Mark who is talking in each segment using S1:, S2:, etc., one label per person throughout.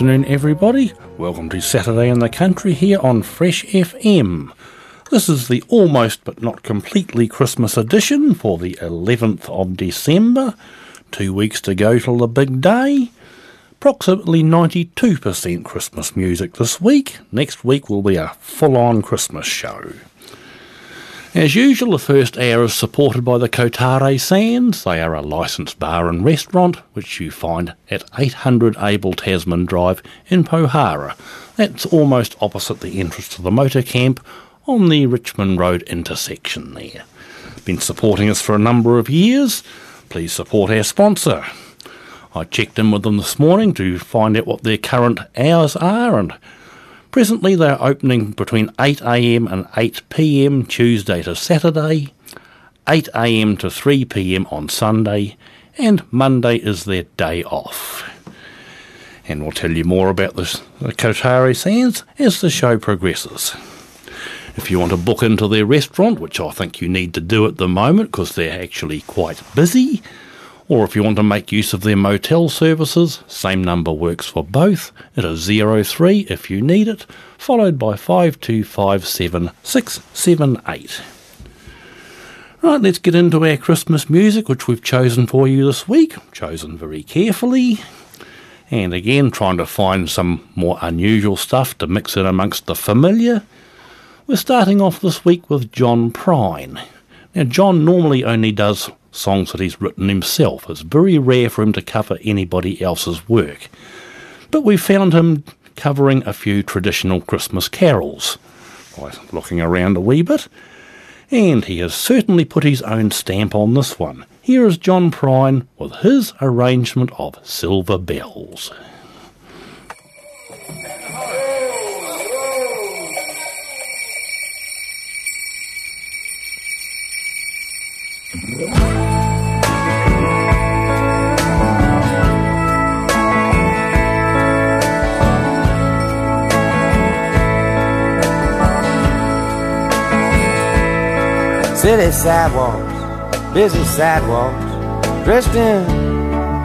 S1: Afternoon, everybody. Welcome to Saturday in the Country here on Fresh FM. This is the almost but not completely Christmas edition for the 11th of December. Two weeks to go till the big day. Approximately 92% Christmas music this week. Next week will be a full on Christmas show. As usual, the first hour is supported by the Kotare Sands. They are a licensed bar and restaurant which you find at 800 Abel Tasman Drive in Pohara. That's almost opposite the entrance to the motor camp on the Richmond Road intersection there. Been supporting us for a number of years. Please support our sponsor. I checked in with them this morning to find out what their current hours are and Presently, they are opening between 8am and 8pm Tuesday to Saturday, 8am to 3pm on Sunday, and Monday is their day off. And we'll tell you more about this, the Kotare Sands as the show progresses. If you want to book into their restaurant, which I think you need to do at the moment because they're actually quite busy, or if you want to make use of their motel services, same number works for both. It is 03 if you need it, followed by 5257678. Right, let's get into our Christmas music, which we've chosen for you this week. Chosen very carefully. And again, trying to find some more unusual stuff to mix in amongst the familiar. We're starting off this week with John Prine. Now, John normally only does songs that he's written himself. It's very rare for him to cover anybody else's work. But we found him covering a few traditional Christmas carols oh, by looking around a wee bit. And he has certainly put his own stamp on this one. Here is John Prine with his arrangement of Silver Bells.
S2: City sidewalks, busy sidewalks, dressed in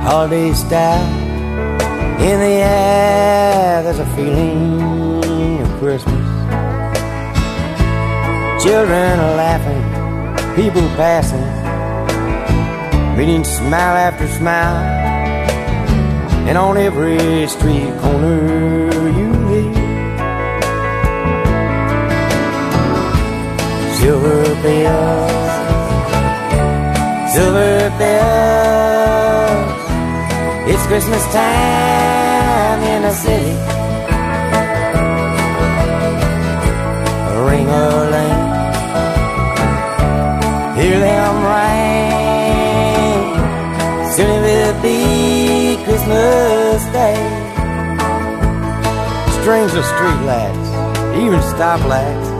S2: holiday style. In the air, there's a feeling of Christmas. Children are laughing, people passing, meeting smile after smile. And on every street corner silver bells, silver bells. It's Christmas time in the city. Ring a ling, hear them ring. Soon it will be Christmas Day. Strings of streetlights, even stoplights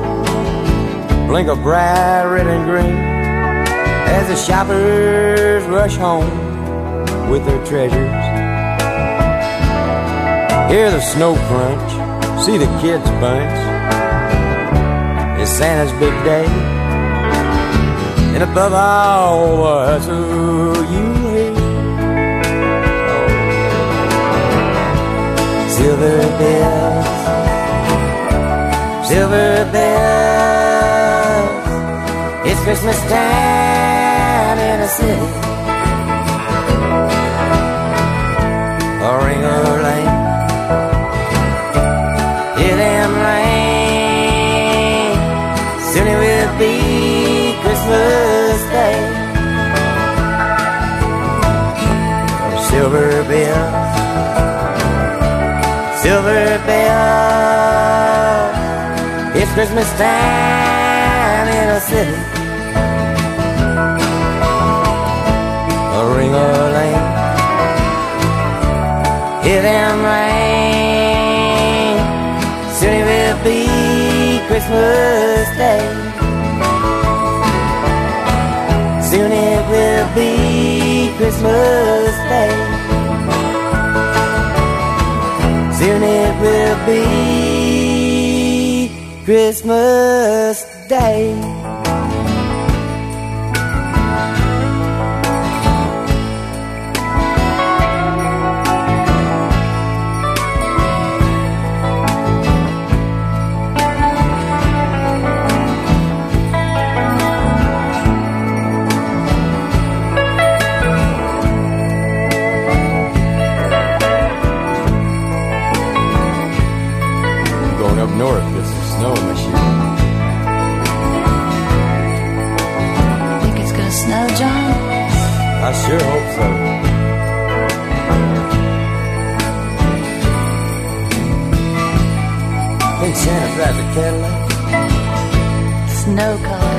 S2: blink of bright red and green as the shoppers rush home with their treasures. Hear the snow crunch, see the kids bunch. It's Santa's big day, and above all the hustle you hear. Silver bells, silver bells. Christmas time in a city. A ring a ling, hear them ring. Soon it will be Christmas Day. Silver bells, silver bells. It's Christmas time in a city. A ling, hear them ring. Soon it will be Christmas Day. Soon it will be Christmas Day. Soon it will be Christmas Day. North, get some snow in my shoes.
S3: Think it's gonna snow, John?
S2: I sure hope so. Think Santa drives a Cadillac?
S3: Snow color.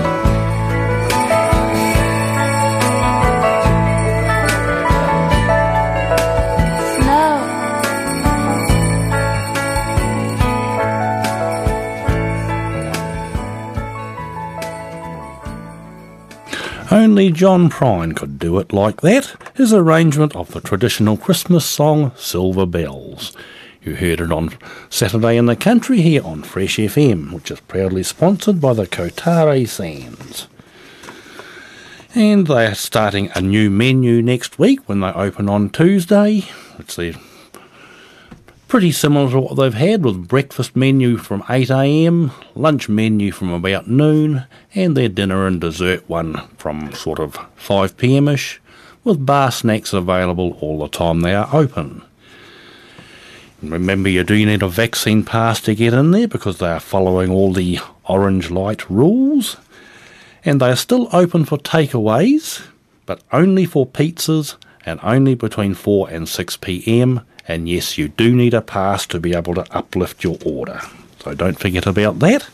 S1: Only John Prine could do it like that, his arrangement of the traditional Christmas song Silver Bells. You heard it on Saturday in the Country here on Fresh FM, which is proudly sponsored by the Kotare Sands. And they are starting a new menu next week when they open on Tuesday. It's their pretty similar to what they've had with breakfast menu from 8am, lunch menu from about noon, and their dinner and dessert one from sort of 5pm ish, with bar snacks available all the time they are open. Remember, you do need a vaccine pass to get in there because they are following all the orange light rules. And they are still open for takeaways, but only for pizzas and only between 4 and 6 pm. And yes, you do need a pass to be able to uplift your order. So don't forget about that.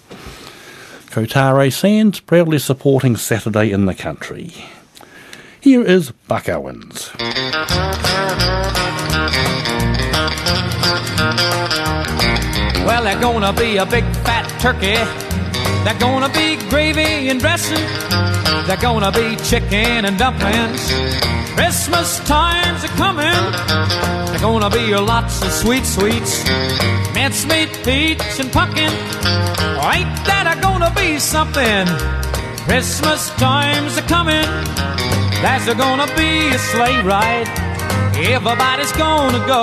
S1: Kotare Sands proudly supporting Saturday in the Country. Here is Buck Owens.
S4: Well, they're gonna be a big fat turkey. They're gonna be gravy and dressing. They're gonna be chicken and dumplings. Christmas time's a coming. Gonna be lots of sweet sweets. Mincemeat, peach, and pumpkin. Oh, ain't that a gonna be something? Christmas time's a coming. There's a gonna be a sleigh ride. Everybody's gonna go.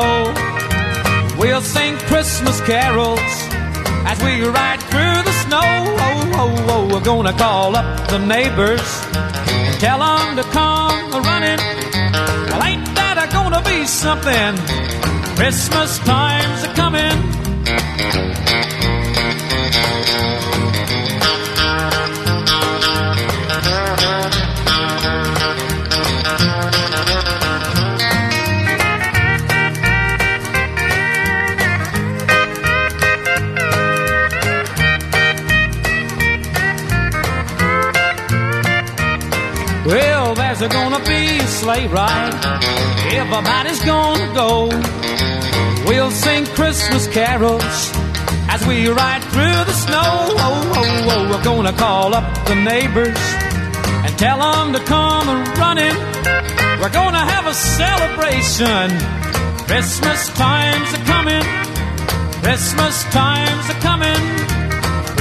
S4: We'll sing Christmas carols as we ride through the snow. Oh, oh, oh, we're gonna call up the neighbors and tell them to come something? Christmas time's a coming. Well, there's a gonna sleigh ride. Everybody's gonna go. We'll sing Christmas carols as we ride through the snow. Oh, oh, oh, we're gonna call up the neighbors and tell them to come and running. We're gonna have a celebration. Christmas time's a coming. Christmas time's a coming.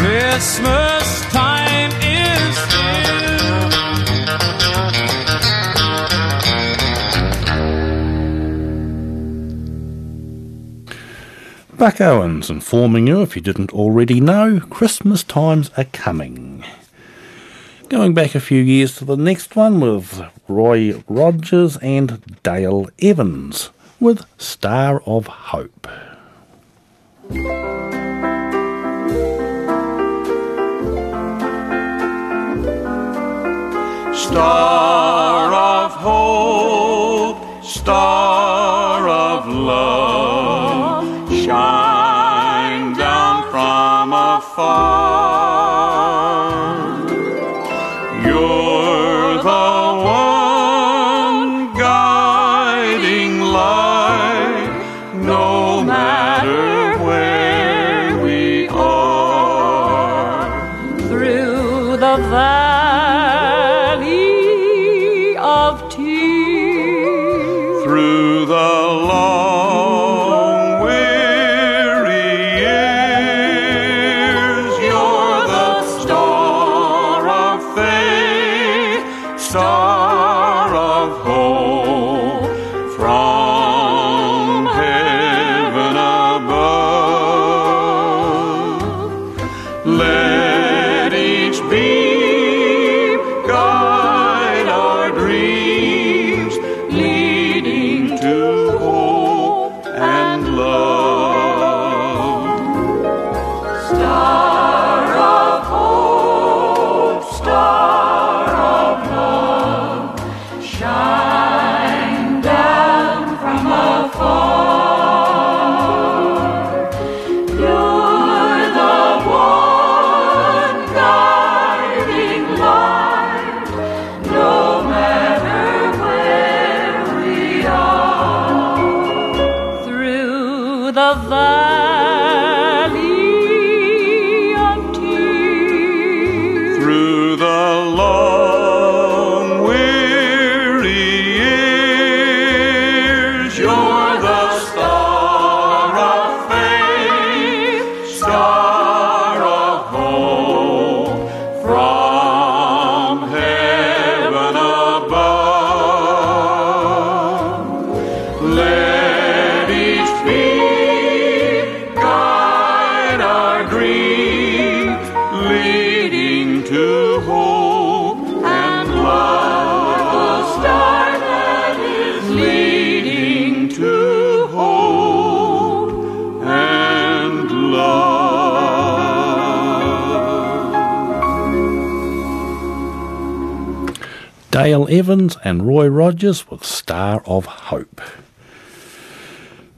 S4: Christmas time is here.
S1: Buck Owens informing you, if you didn't already know, Christmas times are coming. Going back a few years to the next one with Roy Rogers and Dale Evans with Star of Hope.
S5: Star
S1: Evans and Roy Rogers with Star of Hope.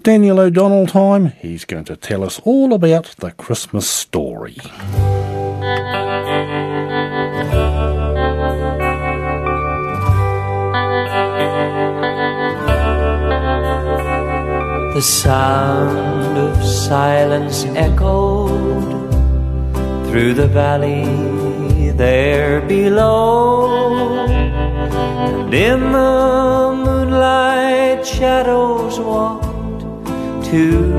S1: Daniel O'Donnell time, he's going to tell us all about the Christmas story.
S6: The sound of silence echoed through the valley there below. And in the moonlight, shadows walked two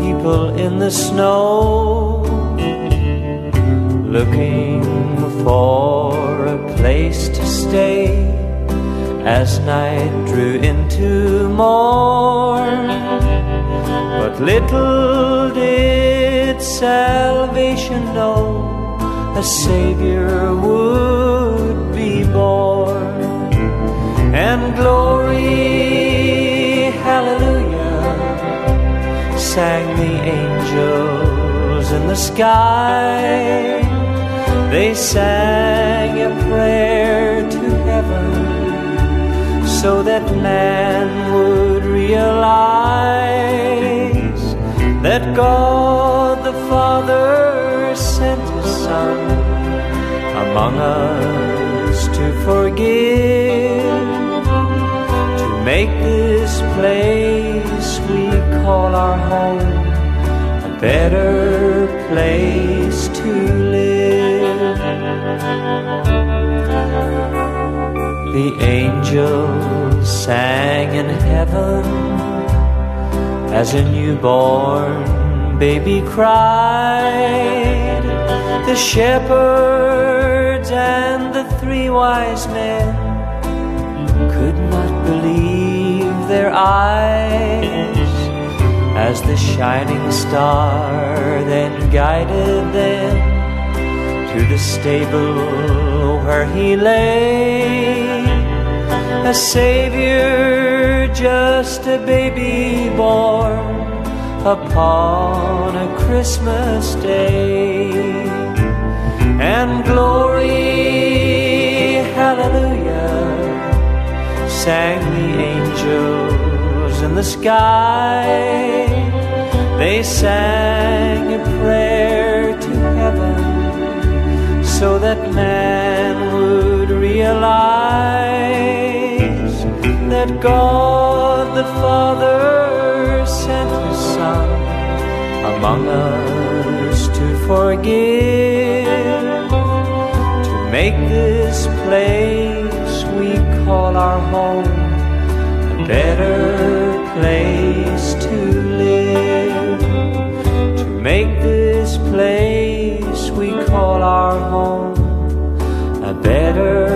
S6: people in the snow, looking for a place to stay as night drew into morn. But little did salvation know a Savior would. And glory, hallelujah, sang the angels in the sky. They sang a prayer to heaven so that man would realize that God the Father sent His Son among us to forgive, make this place we call our home a better place to live. The angels sang in heaven as a newborn baby cried. The shepherds and the three wise men eyes as the shining star then guided them to the stable where he lay. A savior, just a baby born upon a Christmas day. And glory, hallelujah, sang the angels in the sky. They sang a prayer to heaven so that man would realize that God the Father sent His Son among us to forgive, to make this place we call our home a better place to live. To make this place we call our home a better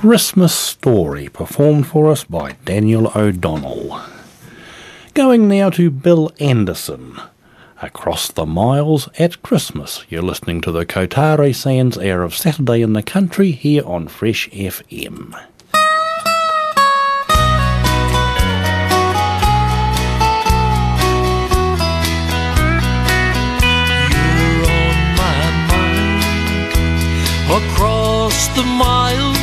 S1: Christmas Story, performed for us by Daniel O'Donnell. Going now to Bill Anderson. Across the Miles at Christmas. You're listening to the Kotare Sands air of Saturday in the Country here on Fresh FM.
S7: Across the miles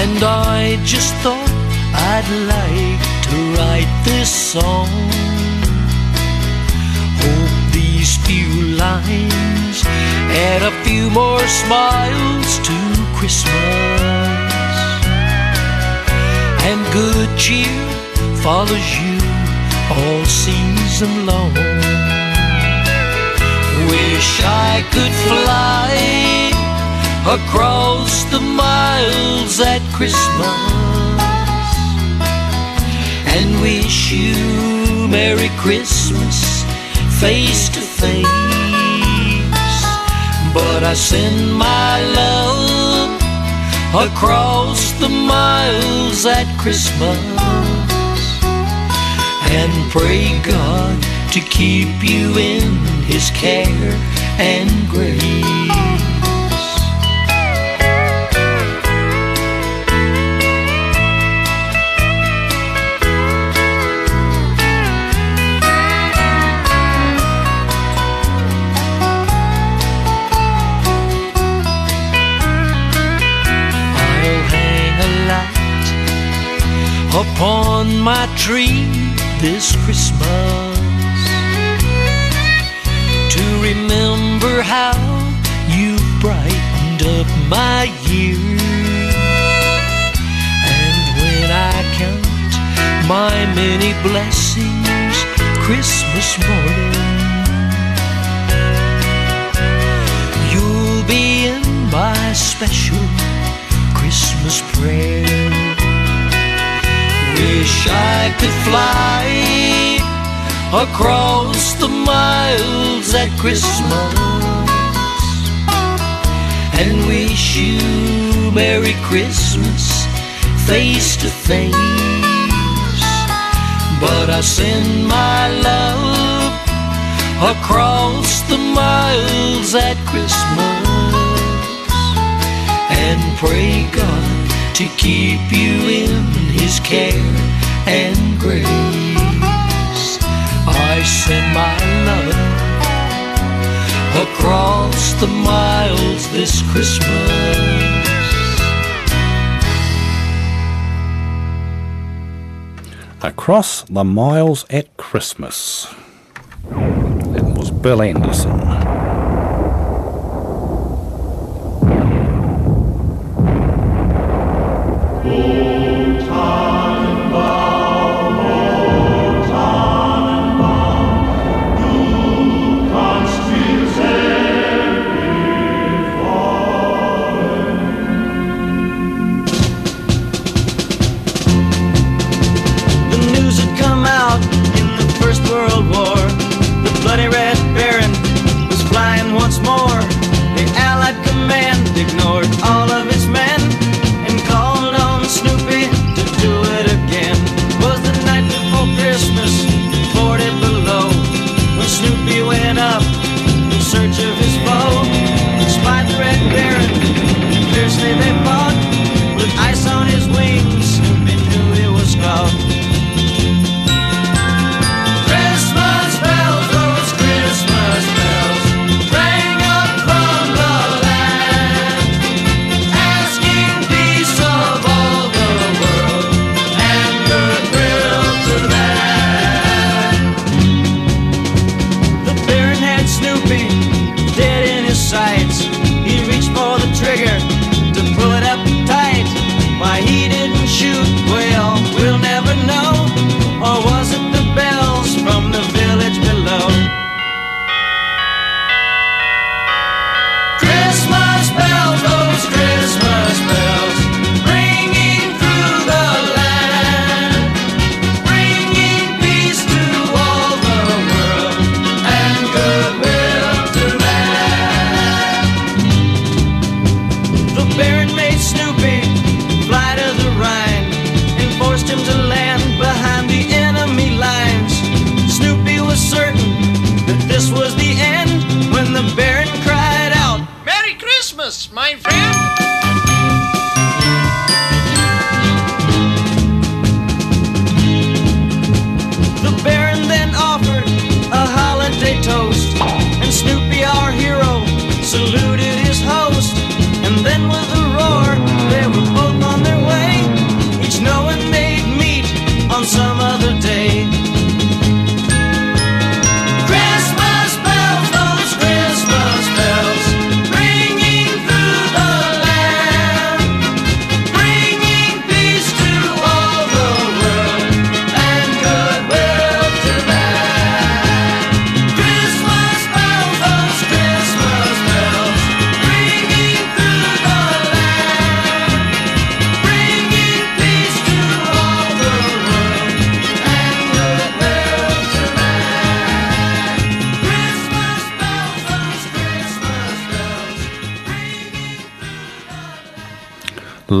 S7: And I just thought I'd like to write this song. Hope these few lines add a few more smiles to Christmas. And good cheer follows you all season long. Wish I could fly across the miles at Christmas and wish you Merry Christmas face to face. But I send my love across the miles at Christmas and pray God to keep you in His care and grace. Upon my tree this Christmas to remember how you brightened up my year. And when I count my many blessings Christmas morning, you'll be in my special Christmas prayer. Wish I could fly across the miles at Christmas and wish you Merry Christmas face to face. But I send my love across the miles at Christmas and pray God to keep you in His care and grace. I send my love across the miles this Christmas.
S1: Across the Miles at Christmas. That was Bill Anderson.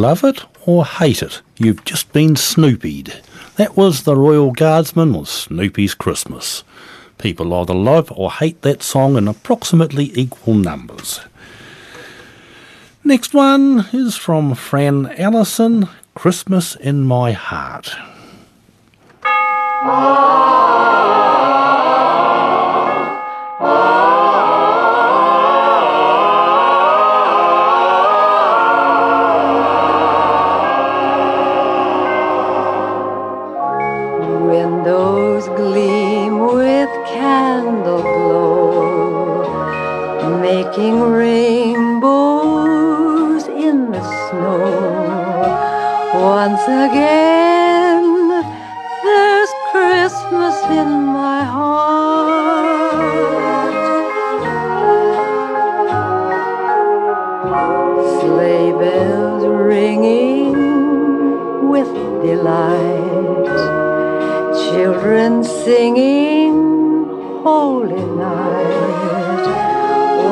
S1: Love it or hate it, you've just been snoopied. That was the Royal Guardsmen with Snoopy's Christmas. People either love or hate that song in approximately equal numbers. Next one is from Fran Allison, Christmas in My Heart.
S8: Ah. Making rainbows in the snow. Once again, there's Christmas in my heart. Sleigh bells ringing with delight children singing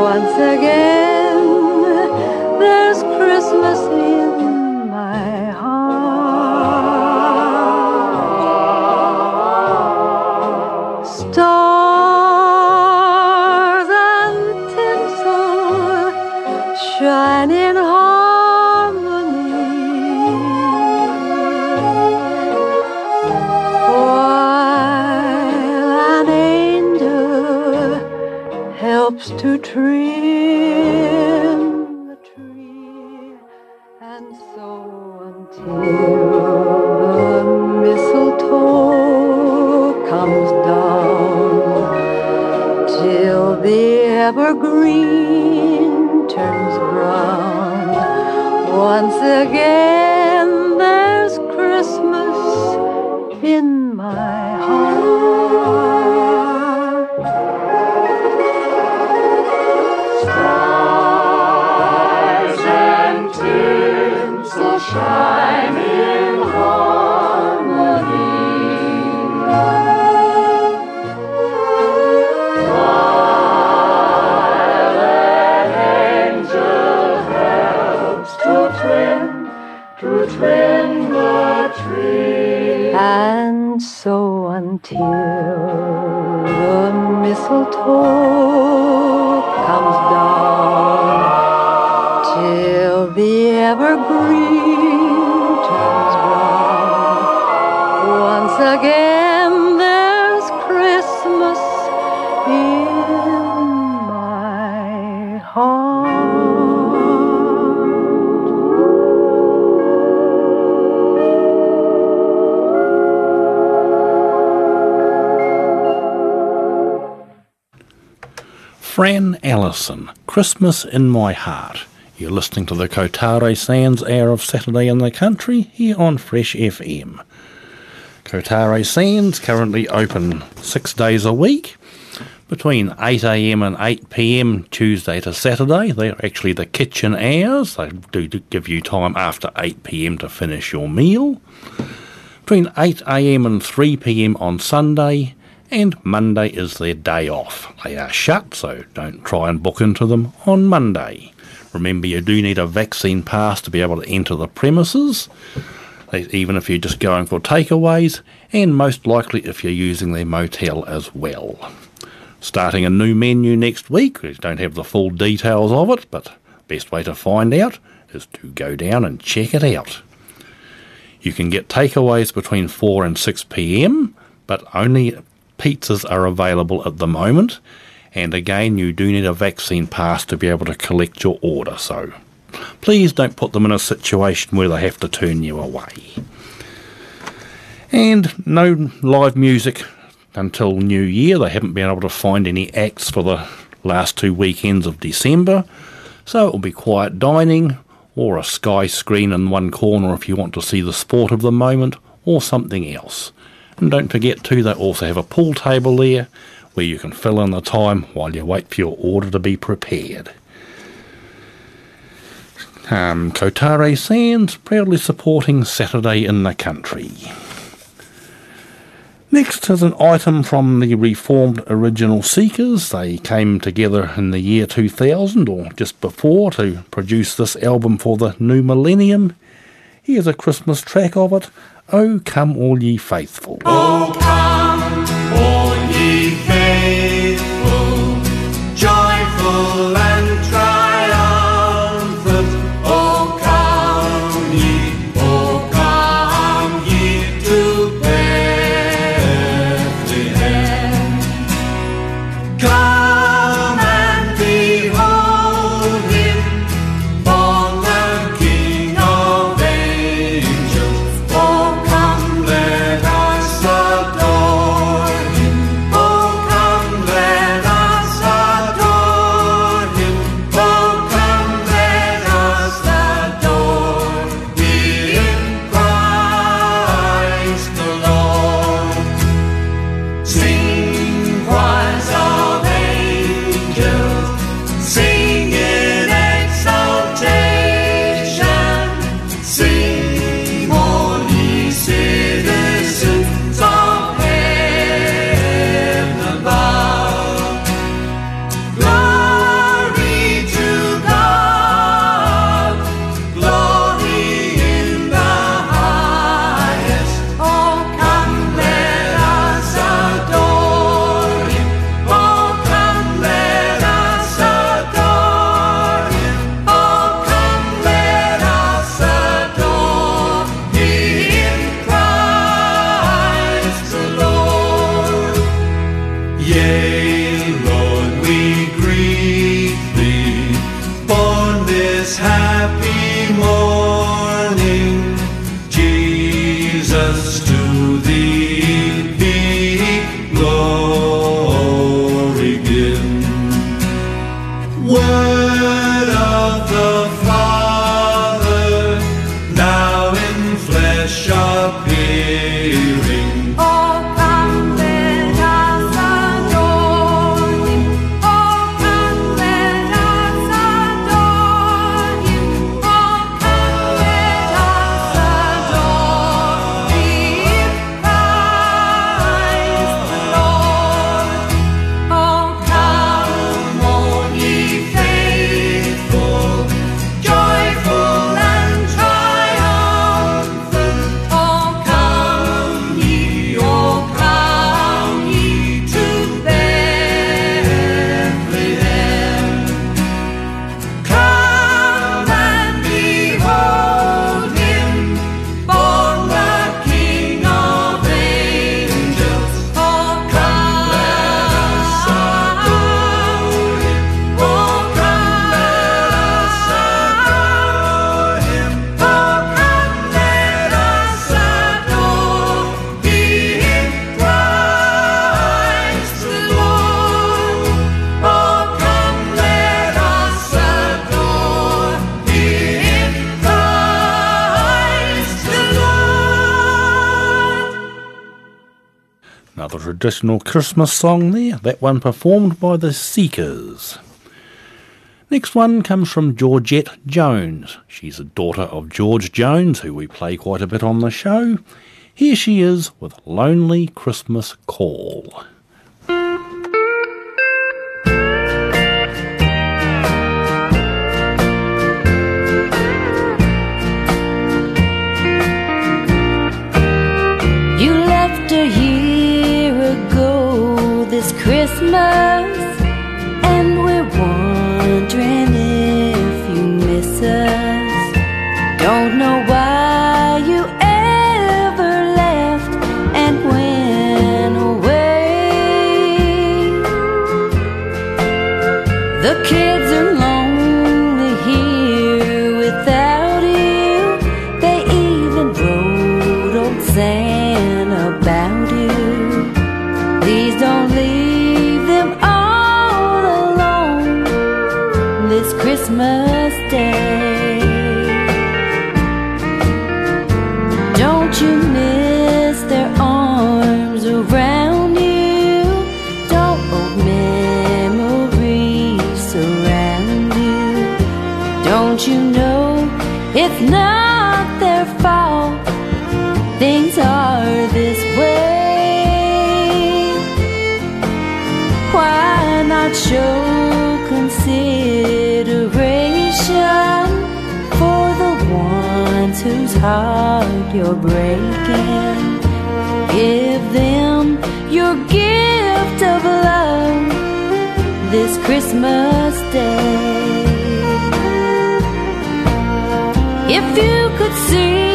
S8: once again helps mistletoe
S1: Fran Allison, Christmas in My Heart. You're listening to the Kotare Sands Hour of Saturday in the Country here on Fresh FM. Kotare Sands currently open six days a week between 8am and 8pm Tuesday to Saturday. They're actually the kitchen hours. They do give you time after 8pm to finish your meal. Between 8am and 3pm on Sunday and Monday is their day off. They are shut, so don't try and book into them on Monday. Remember, you do need a vaccine pass to be able to enter the premises, even if you're just going for takeaways, and most likely if you're using their motel as well. Starting a new menu next week. We don't have the full details of it, but best way to find out is to go down and check it out. You can get takeaways between 4 and 6 pm, but only pizzas are available at the moment. And again, you do need a vaccine pass to be able to collect your order, so please don't put them in a situation where they have to turn you away. And no live music until New Year. They haven't been able to find any acts for the last two weekends of December, so it will be quiet dining or a sky screen in one corner if you want to see the sport of the moment, or something else. And don't forget too, they also have a pool table there where you can fill in the time while you wait for your order to be prepared. Um, Kotare Sands proudly supporting Saturday in the Country. Next is an item from the reformed original Seekers. They came together in the year 2000 or just before to produce this album for the new millennium. Here's a Christmas track of it Oh, come all ye faithful.
S8: Oh, come
S1: traditional Christmas song there, that one performed by the Seekers. Next one comes from Georgette Jones. She's a daughter of George Jones, who we play quite a bit on the show. Here she is with Lonely Christmas Call.
S9: Christmas, breaking? Give them your gift of love this Christmas day. If you could see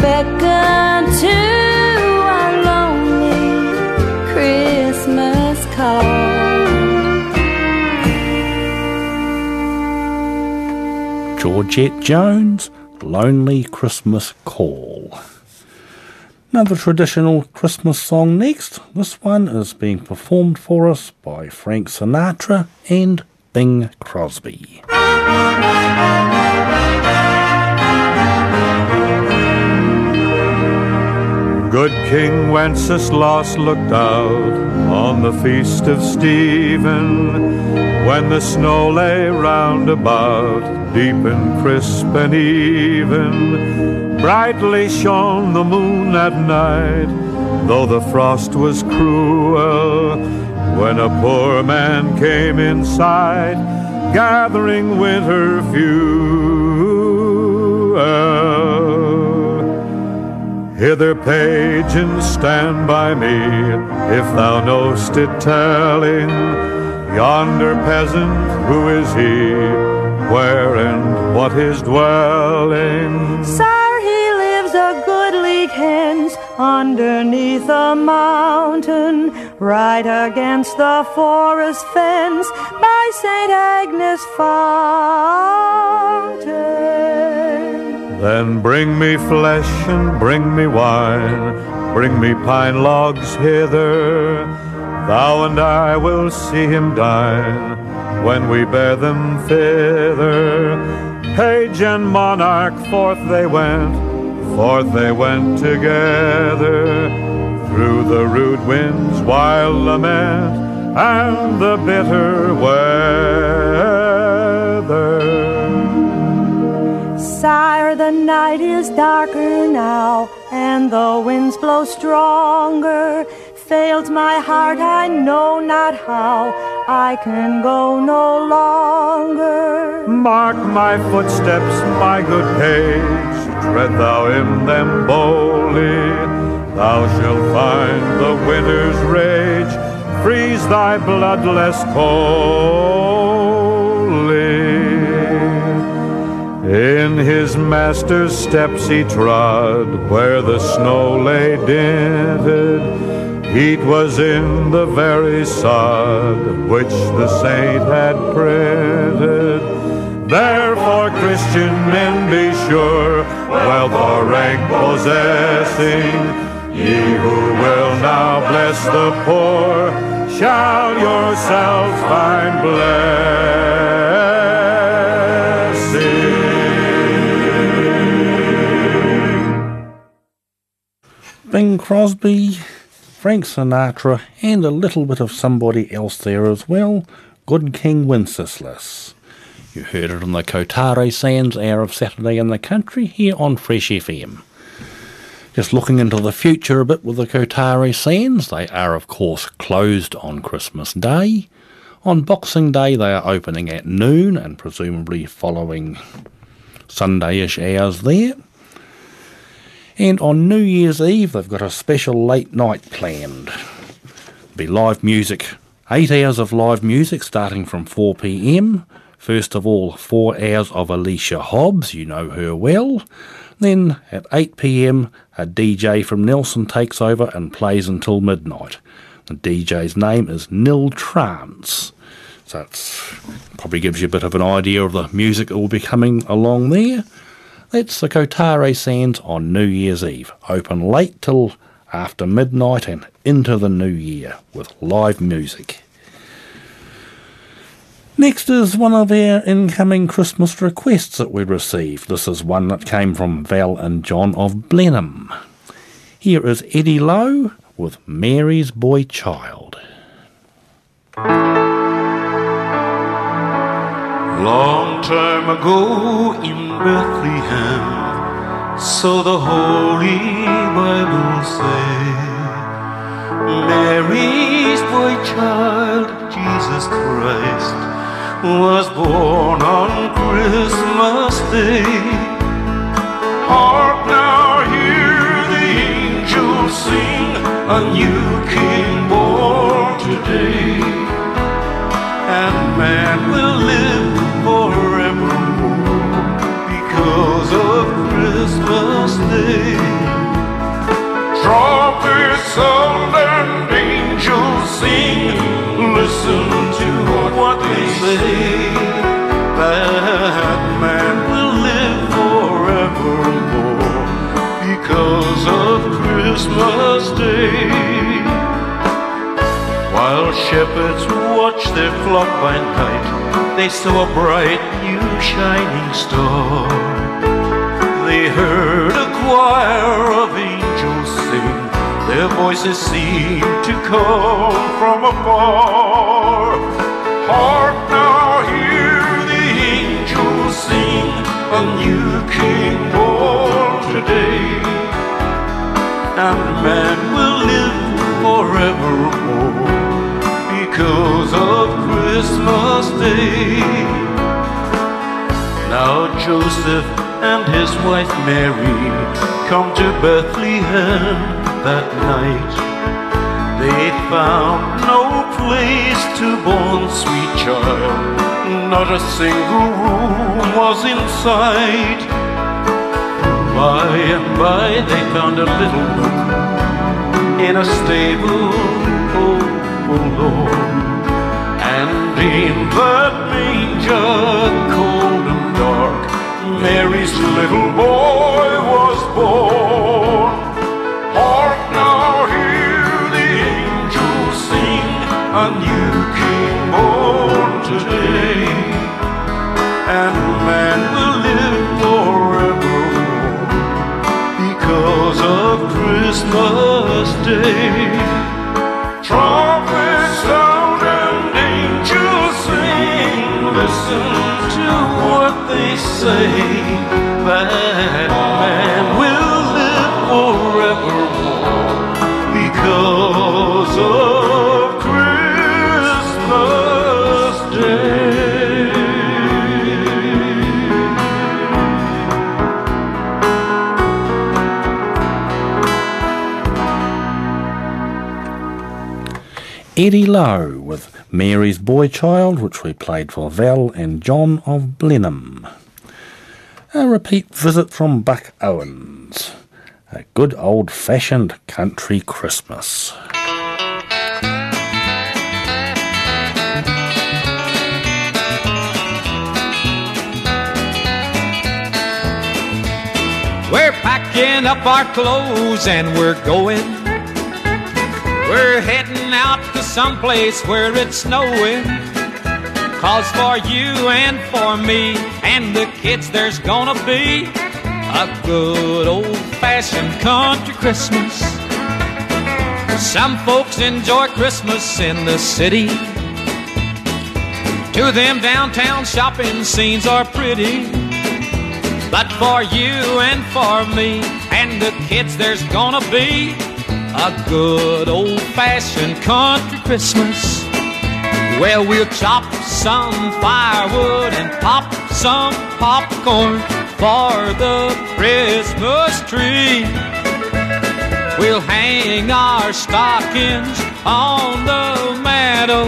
S9: beckon to our lonely Christmas call?
S1: Georgette Jones, Lonely Christmas Call. Another traditional Christmas song next. This one is being performed for us by Frank Sinatra and Bing Crosby.
S10: Good King Wenceslas looked out on the feast of Stephen when the snow lay round about, deep and crisp and even. Brightly shone the moon that night, though the frost was cruel. When a poor man came in sight, gathering winter fuel. Hither, page, and stand by me, if thou know'st it telling. Yonder peasant, who is he? Where and what his dwelling?
S8: Sire, he lives a goodly hence underneath a mountain, right against the forest fence by St. Agnes fountain.
S10: Then bring me flesh and bring me wine, bring me pine logs hither. Thou and I will see him dine when we bear them thither. Page and monarch, forth they went, forth they went together. Through the rude wind's wild lament and the bitter weather.
S8: Night is darker now, and the winds blow stronger. Fails my heart, I know not how. I can go no longer.
S10: Mark my footsteps, my good page, tread thou in them boldly. Thou shalt find the winter's rage, freeze thy blood less In his master's steps he trod, where the snow lay dinted. Heat was in the very sod which the saint had printed. Therefore, Christian men, be sure, wealth or rank possessing, ye who will now bless the poor,
S11: shall yourselves find blessing.
S1: Bing Crosby, Frank Sinatra, and a little bit of somebody else there as well. Good King Wenceslas. You heard it on the Kotare Sands hour of Saturday in the Country here on Fresh FM. Just looking into the future a bit with the Kotare Sands, they are of course closed on Christmas Day. On Boxing Day they are opening at noon and presumably following Sunday-ish hours there. And on New Year's Eve they've got a special late night planned. Be live music, eight hours of live music starting from 4 p.m. First of all, four hours of Alicia Hobbs, you know her well. Then at 8 pm, a DJ from Nelson takes over and plays until midnight. The DJ's name is Nil Trance. So that's probably gives you a bit of an idea of the music that will be coming along there. That's the Kotare Sands on New Year's Eve. Open late till after midnight and into the new year with live music. Next is one of our incoming Christmas requests that we received. This is one that came from Val and John of Blenheim. Here is Eddie Lowe with Mary's Boy Child.
S12: Long time ago in Bethlehem, so the Holy Bible says, Mary's boy child, Jesus Christ, was born on Christmas Day. Hark now, hear the angels sing, a new King born today and man will live Sound angels sing. Listen to what they say. That man will live forevermore because of Christmas Day. While shepherds watch their flock by night, they saw a bright new shining star. They heard a choir of their voices seem to come from afar. Hark now, hear the angels sing, a new king born today, and man will live forevermore because of Christmas Day. Now Joseph and his wife Mary come to Bethlehem that night. They found no place to born sweet child, not a single room was in sight. By and by they found a little nook in a stable, oh, oh Lord. And in that manger, cold and dark, Mary's little boy was born. Today. And man will live forevermore because of Christmas Day. Trumpets sound and angels sing. Listen to what they say.
S1: Eddie Lowe with Mary's Boy Child, which we played for Val and John of Blenheim. A repeat visit from Buck Owens. A good old fashioned country Christmas.
S4: We're packing up our clothes and we're going. We're heading out to someplace where it's snowing. Cause for you and for me and the kids, there's gonna be a good old fashioned country Christmas. Some folks enjoy Christmas in the city. To them, downtown shopping scenes are pretty. But for you and for me and the kids, there's gonna be a good old fashioned country Christmas. Well, we'll chop some firewood and pop some popcorn for the Christmas tree. We'll hang our stockings on the meadow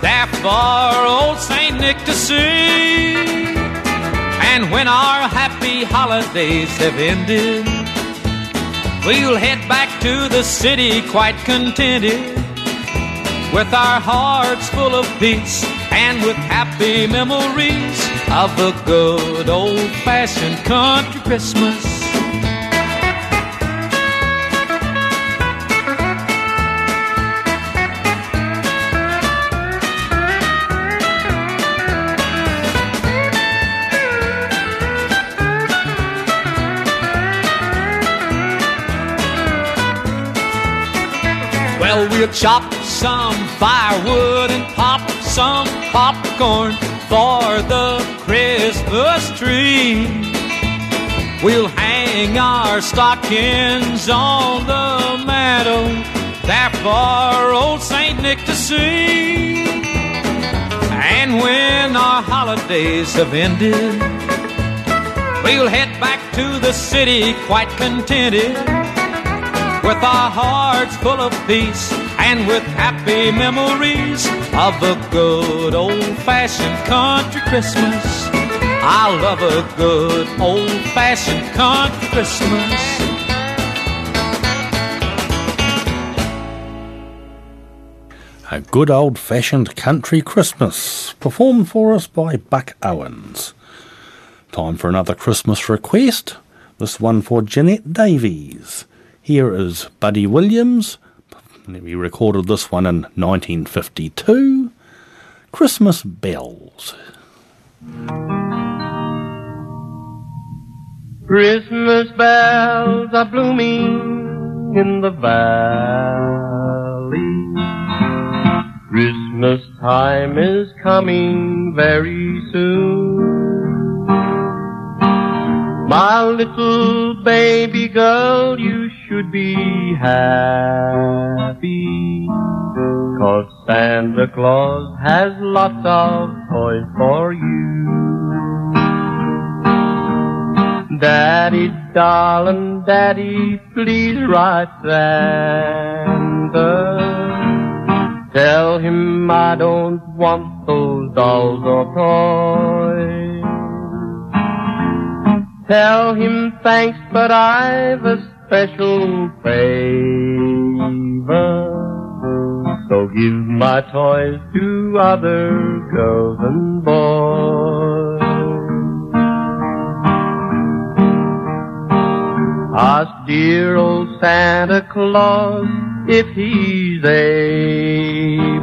S4: there for old Saint Nick to see. And when our happy holidays have ended, we'll head back to the city quite contented. With our hearts full of peace and with happy memories of a good old fashioned country Christmas. Well, chop some firewood and pop some popcorn for the Christmas tree. We'll hang our stockings on the meadow there for old Saint Nick to see. And when our holidays have ended, we'll head back to the city quite contented with our hearts full of peace and with happy memories of a good old fashioned country Christmas. I love a good old fashioned country Christmas.
S1: A good old fashioned country Christmas, performed for us by Buck Owens. Time for another Christmas request, this one for Jeanette Davies. Here is Buddy Williams. We recorded this one in 1952. Christmas Bells.
S13: Christmas bells are blooming in the valley. Christmas time is coming very soon. My little baby girl, you should be happy. Cause Santa Claus has lots of toys for you. Daddy, darling, daddy, please write Santa. Tell him I don't want those dolls or toys. Tell him thanks, but I've a special favor. So give my toys to other girls and boys. Ask dear old Santa Claus if he's able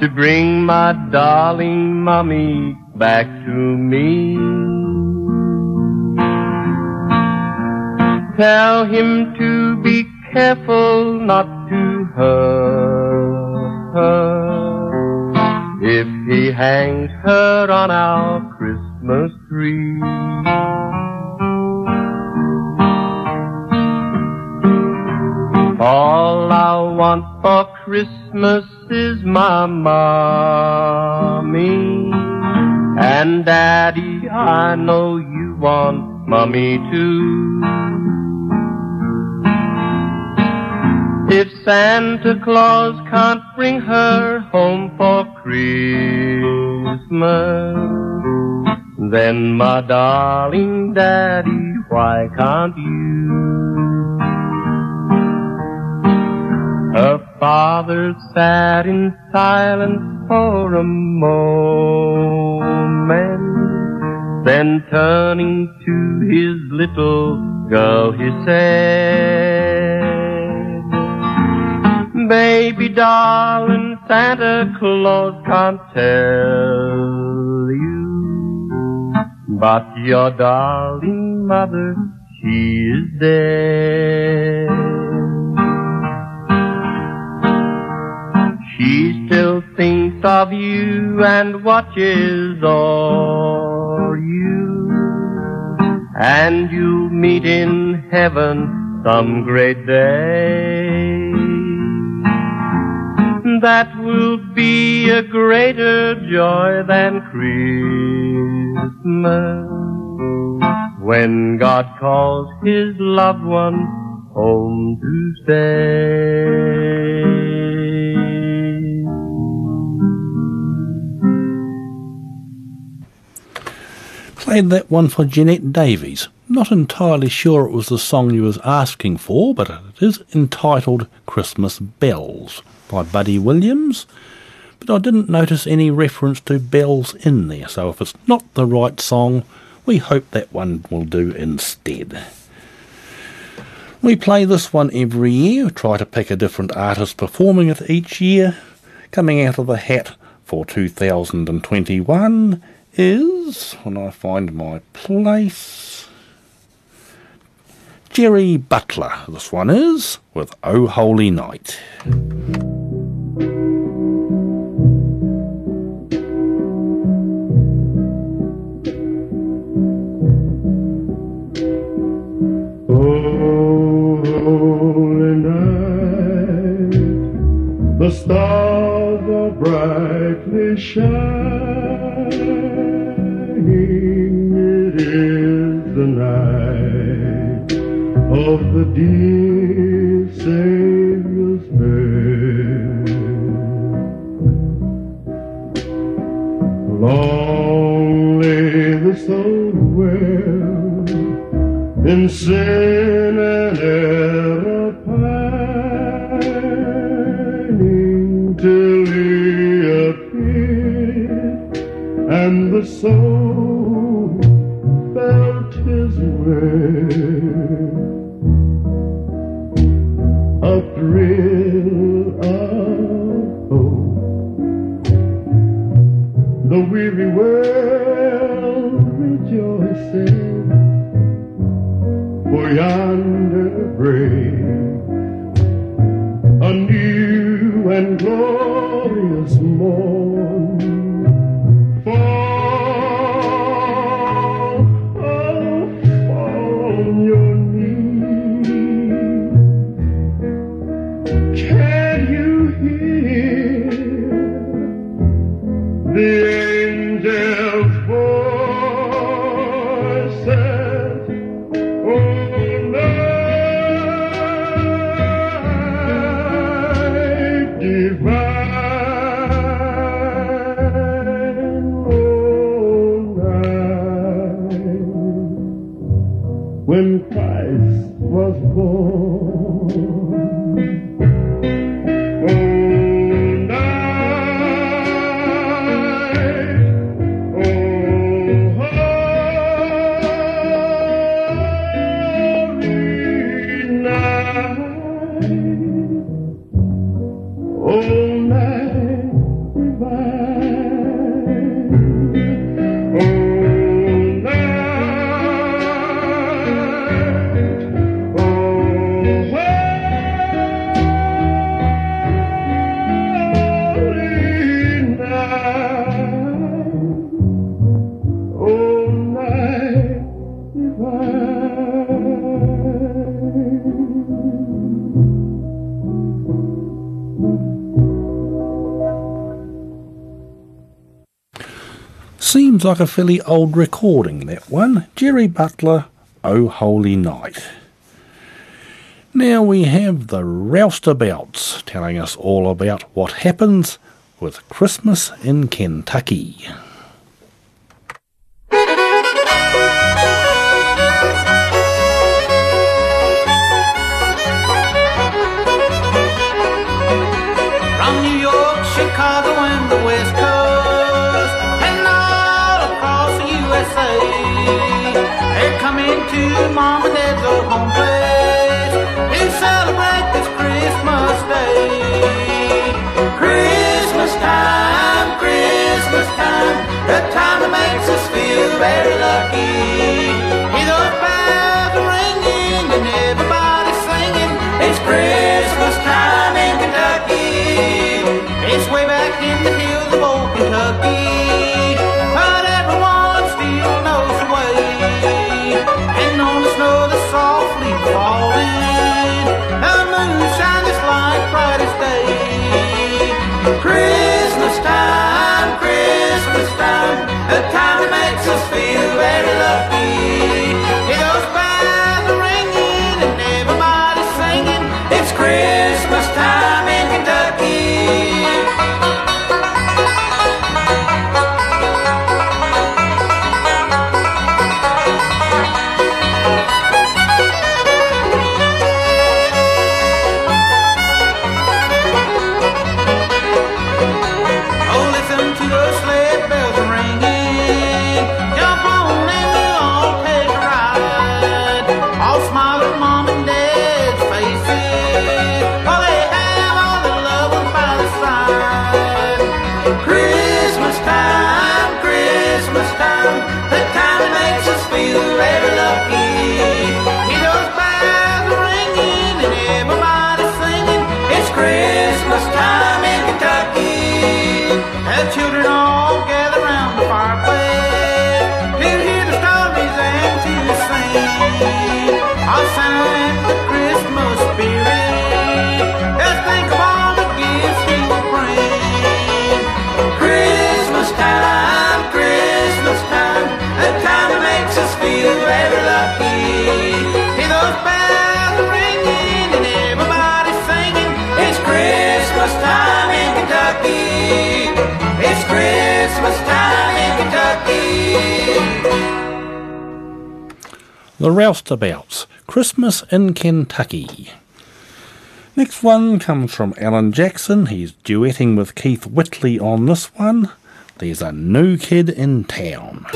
S13: to bring my darling mummy back to me. Tell him to be careful not to hurt her if he hangs her on our Christmas tree. All I want for Christmas is my mommy. And daddy, I know you want mommy too. If Santa Claus can't bring her home for Christmas, then my darling daddy, why can't you? Her father sat in silence for a moment. Then turning to his little girl, he said, Baby darling, Santa Claus can't tell you. But your darling mother, she is dead. She still thinks of you and watches o'er you. And you'll meet in heaven some great day. That will be a greater joy than Christmas. When God calls his loved one home to stay.
S1: Played that one for Jeanette Davies. Not entirely sure it was the song you was asking for, but it is entitled Christmas Bells by Buddy Williams. But I didn't notice any reference to bells in there, so if it's not the right song, we hope that one will do instead. We play this one every year, try to pick a different artist performing it each year. Coming out of the hat for 2021 is, when I find my place, Jerry Butler. This one is with Oh Holy Night.
S14: Stars are brightly shining. It is the night of the dear Savior's birth. Long lay the soul dwell in sin and error and the soul felt his way. A thrill of hope. The weary world rejoicing for yonder break
S1: like a fairly old recording, that one. Jerry Butler, Oh Holy Night. Now we have the Roustabouts telling us all about what happens with Christmas in Kentucky.
S15: time, the time that makes us feel very lucky. always be The
S1: Roustabouts, Christmas in Kentucky. Next one comes from Alan Jackson. He's duetting with Keith Whitley on this one. There's a new kid in town.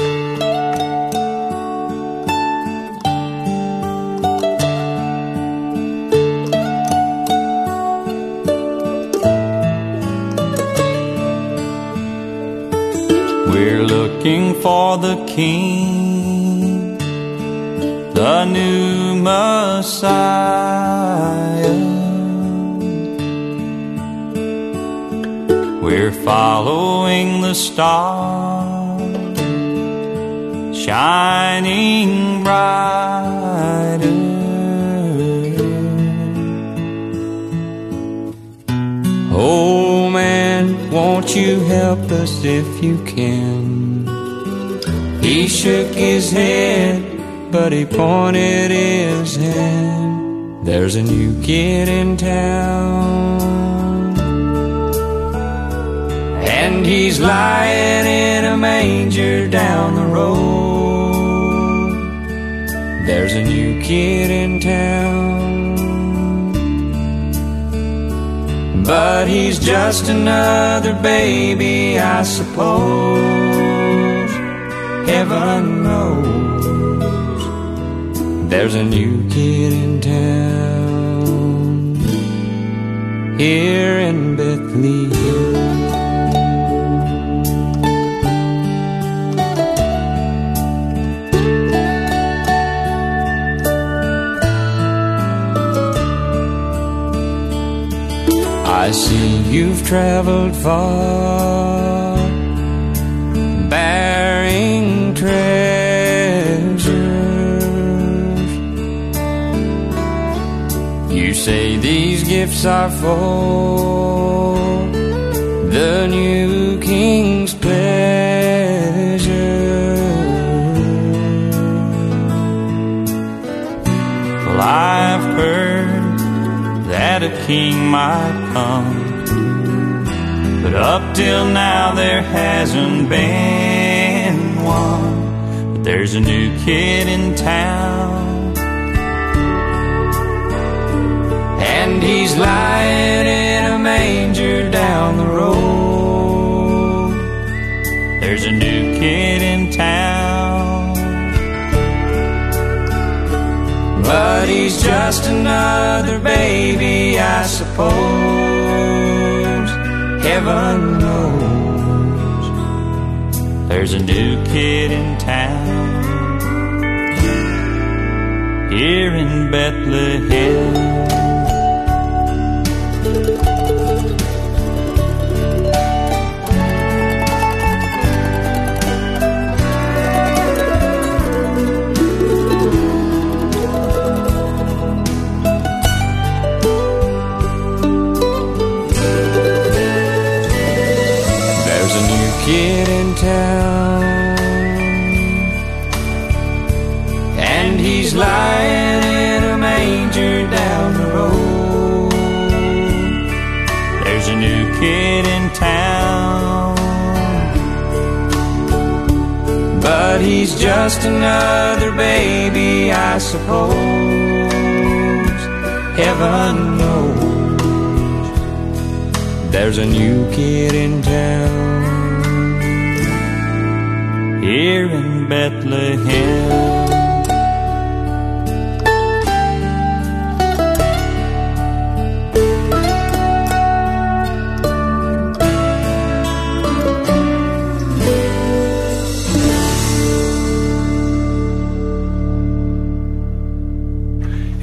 S6: We're looking for the King, the new Messiah. We're following the star, shining brighter. Oh man, won't you help us if you can? He shook his head, but he pointed his hand. There's a new kid in town, and he's lying in a manger down the road. There's a new kid in town. But he's just another baby, I suppose. Heaven knows there's a new kid in town here in Bethlehem. I see you've traveled far, bearing. Say these gifts are for the new king's pleasure. Well, I've heard that a king might come. But up till now there hasn't been one. But there's a new kid in town. He's lying in a manger down the road. There's a new kid in town. But he's just another baby, I suppose. Heaven knows there's a new kid in town here in Bethlehem. Just another baby, I suppose. Heaven knows there's a new kid in town here in Bethlehem.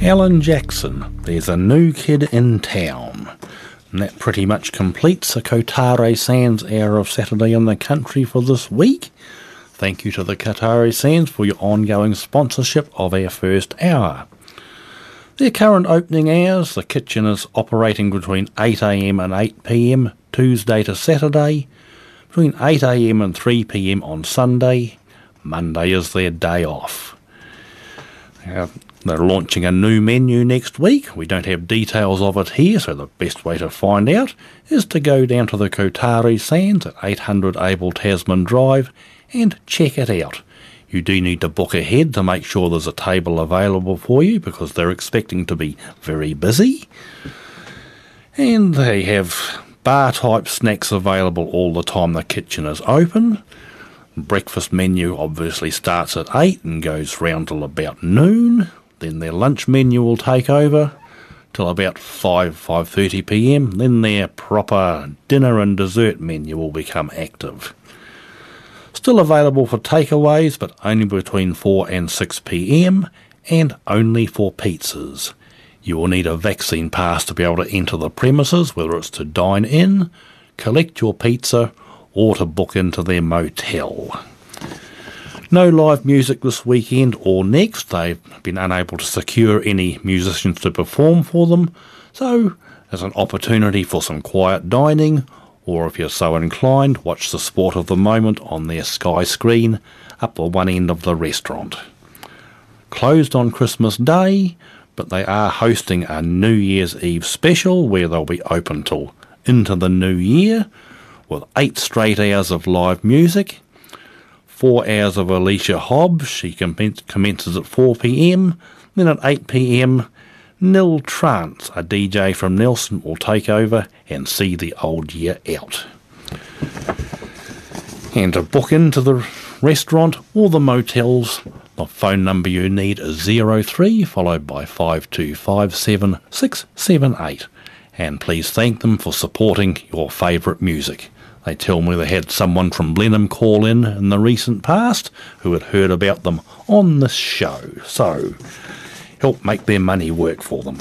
S1: Alan Jackson, there's a new kid in town. And that pretty much completes the Kotare Sands hour of Saturday in the country for this week. Thank you to the Kotare Sands for your ongoing sponsorship of our first hour. Their current opening hours, the kitchen is operating between 8am and 8pm Tuesday to Saturday, between 8am and 3pm on Sunday. Monday is their day off. They're launching a new menu next week. We don't have details of it here, so the best way to find out is to go down to the Kotare Sands at 800 Abel Tasman Drive and check it out. You do need to book ahead to make sure there's a table available for you because they're expecting to be very busy. And they have bar type snacks available all the time the kitchen is open. Breakfast menu obviously starts at 8 and goes round till about noon. Then their lunch menu will take over till about 5 5:30 p.m. Then their proper dinner and dessert menu will become active. Still available for takeaways, but only between 4 and 6 p.m. and only for pizzas. You will need a vaccine pass to be able to enter the premises, whether it's to dine in, collect your pizza, or to book into their motel. No live music this weekend or next. They've been unable to secure any musicians to perform for them, so there's an opportunity for some quiet dining, or if you're so inclined, watch the sport of the moment on their sky screen up the one end of the restaurant. Closed on Christmas Day, but they are hosting a New Year's Eve special where they'll be open till into the new year with eight straight hours of live music four hours of Alicia Hobbs. She commences at 4 pm. Then at 8 pm, Nil Trance, a DJ from Nelson, will take over and see the old year out. And to book into the restaurant or the motels, the phone number you need is 03 followed by 5257678. And please thank them for supporting your favourite music. They tell me they had someone from Blenheim call in in the recent past who had heard about them on this show. So, help make their money work for them.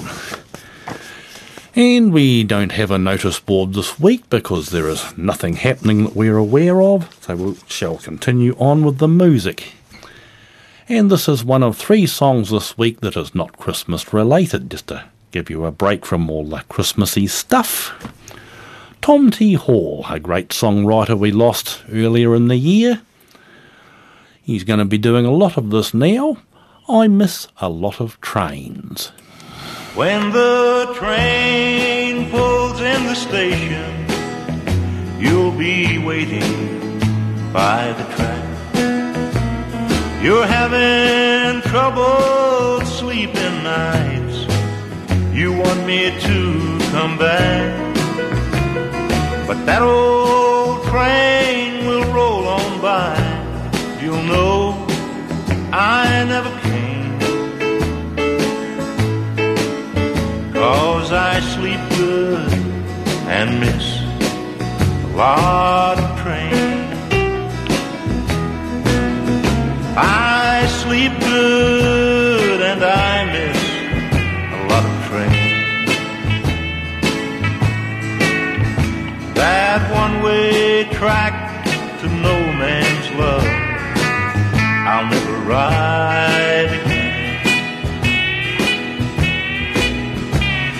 S1: And we don't have a notice board this week because there is nothing happening that we're aware of, so we shall continue on with the music. And this is one of three songs this week that is not Christmas related, just to give you a break from all the Christmassy stuff. Tom T. Hall, a great songwriter we lost earlier in the year. He's going to be doing a lot of this now. I miss a lot of trains.
S11: When the train pulls in the station, you'll be waiting by the track. You're having trouble sleeping nights. You want me to come back. But that old train will roll on by. You'll know I never came. Cause I sleep good and miss a lot track to no man's love, I'll never ride again.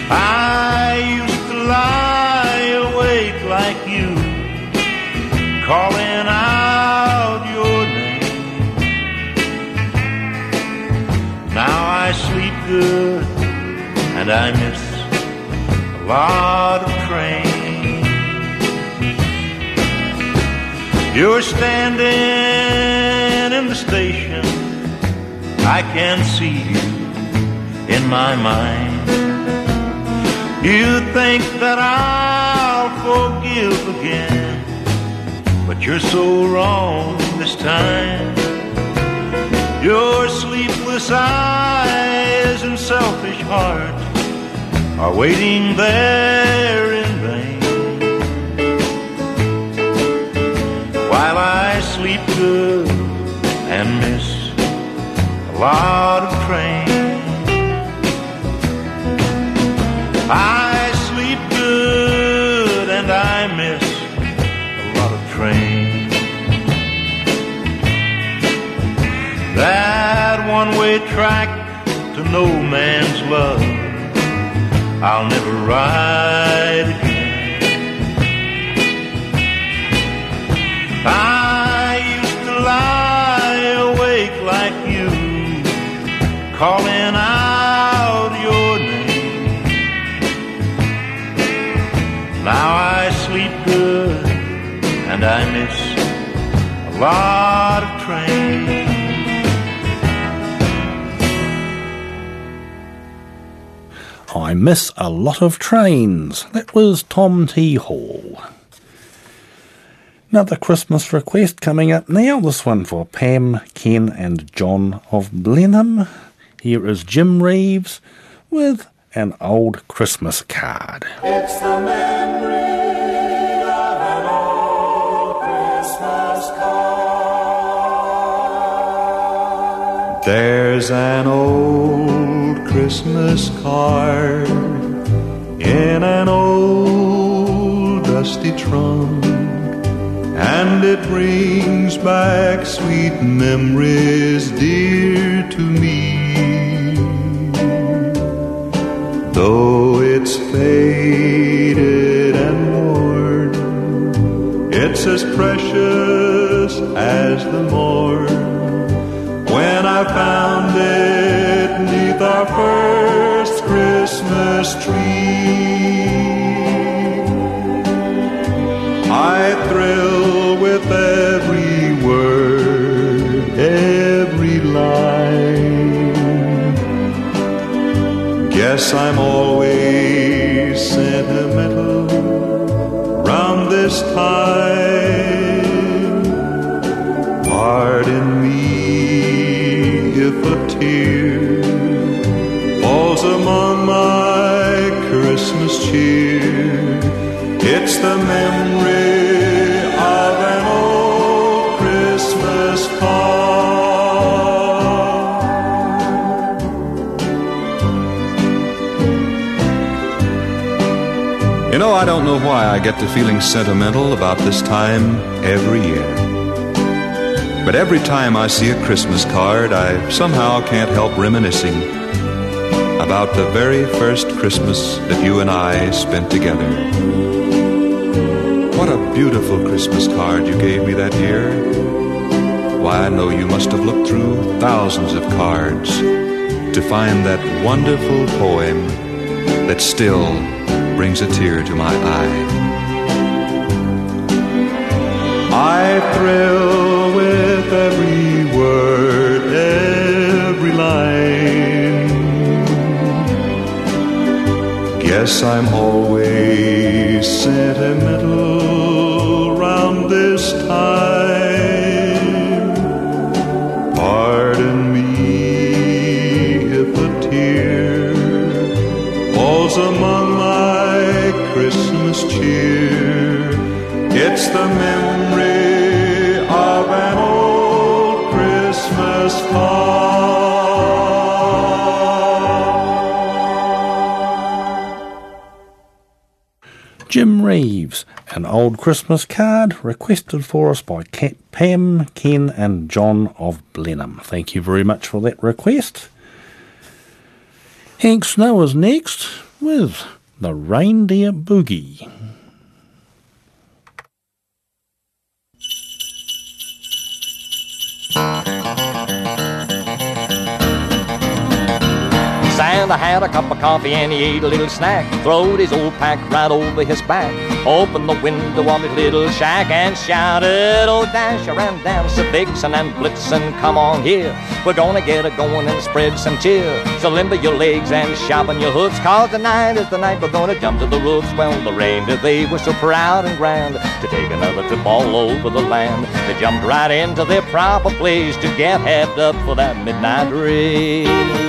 S11: I used to lie awake like you, calling out your name. Now I sleep good and I miss a lot You're standing
S16: in the station, I can see you in my mind. You think that I'll forgive again, but you're so wrong this time. Your sleepless eyes and selfish heart are waiting there in vain. While I sleep good and miss a lot of trains. I sleep good and I miss a lot of trains. That one way track to no man's love, I'll never ride I used to lie awake like you, calling out your name. Now I sleep good and I miss a lot of trains.
S1: I miss a lot of trains. That was Tom T. Hall. Another Christmas request coming up now. This one for Pam, Ken, and John of Blenheim. Here is Jim Reeves with an old Christmas card.
S5: It's the memory.
S11: There's an old Christmas card in an old dusty trunk, and it brings back sweet memories dear to me. Though it's faded and worn, it's as precious as the morn when I found it neath our first Christmas tree. I'm always
S17: I don't know why I get to feeling sentimental about this time every year. But every time I see a Christmas card, I somehow can't help reminiscing about the very first Christmas that you and I spent together. What a beautiful Christmas card you gave me that year. Why, I know you must have looked through thousands of cards to find that wonderful poem that still brings a tear to my eye.
S11: I thrill with every word, every line. Guess I'm always sentimental the memory of an old Christmas card.
S1: Jim Reeves, an old Christmas card requested for us by Pam, Ken, and John of Blenheim. Thank you very much for that request. Hank Snow is next with the Reindeer Boogie.
S18: Santa had a cup of coffee and he ate a little snack. Throwed his old pack right over his back. Opened the window of his little shack and shouted, Oh, Dasher and Dancer, Vixen and Blitzen, come on here. We're gonna get a going and spread some cheer. So limber your legs and sharpen your hoofs, cause tonight is the night we're gonna jump to the roofs. Well, the reindeer, they were so proud and grand to take another trip all over the land. They jumped right into their proper place to get hepped up for that midnight race.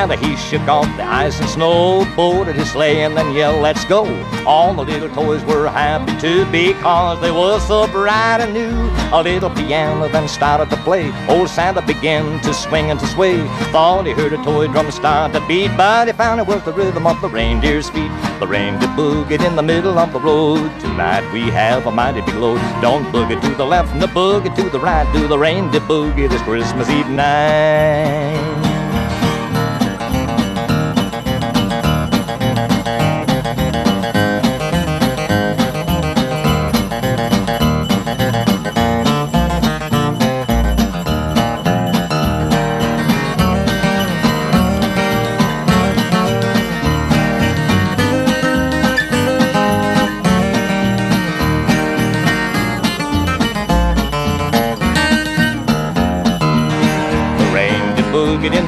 S18: Santa, he shook off the ice and snow, boarded his sleigh and then yelled, let's go. All the little toys were happy too because they were so bright and new. A little piano then started to play. Old Santa began to swing and to sway. Thought he heard a toy drum start to beat, but he found it was the rhythm of the reindeer's feet. The reindeer boogied in the middle of the road. Tonight we have a mighty big load. Don't boogie to the left and boogie to the right. Do the reindeer boogie this Christmas Eve night.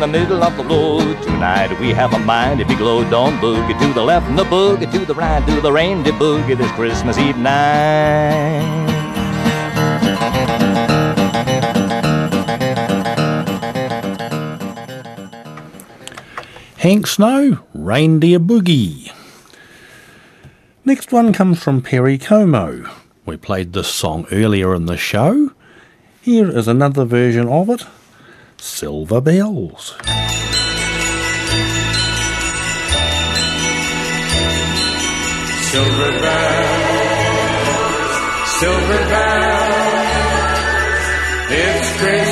S18: The middle of the road. Tonight we have a mighty big load. Don't boogie to the left and the boogie to the right. Do the reindeer boogie this Christmas Eve night.
S1: Hank Snow, Reindeer Boogie. Next one comes from Perry Como. We played this song earlier in the show. Here is another version of it Silver Bells.
S5: Silver bells, silver bells, it's Christmas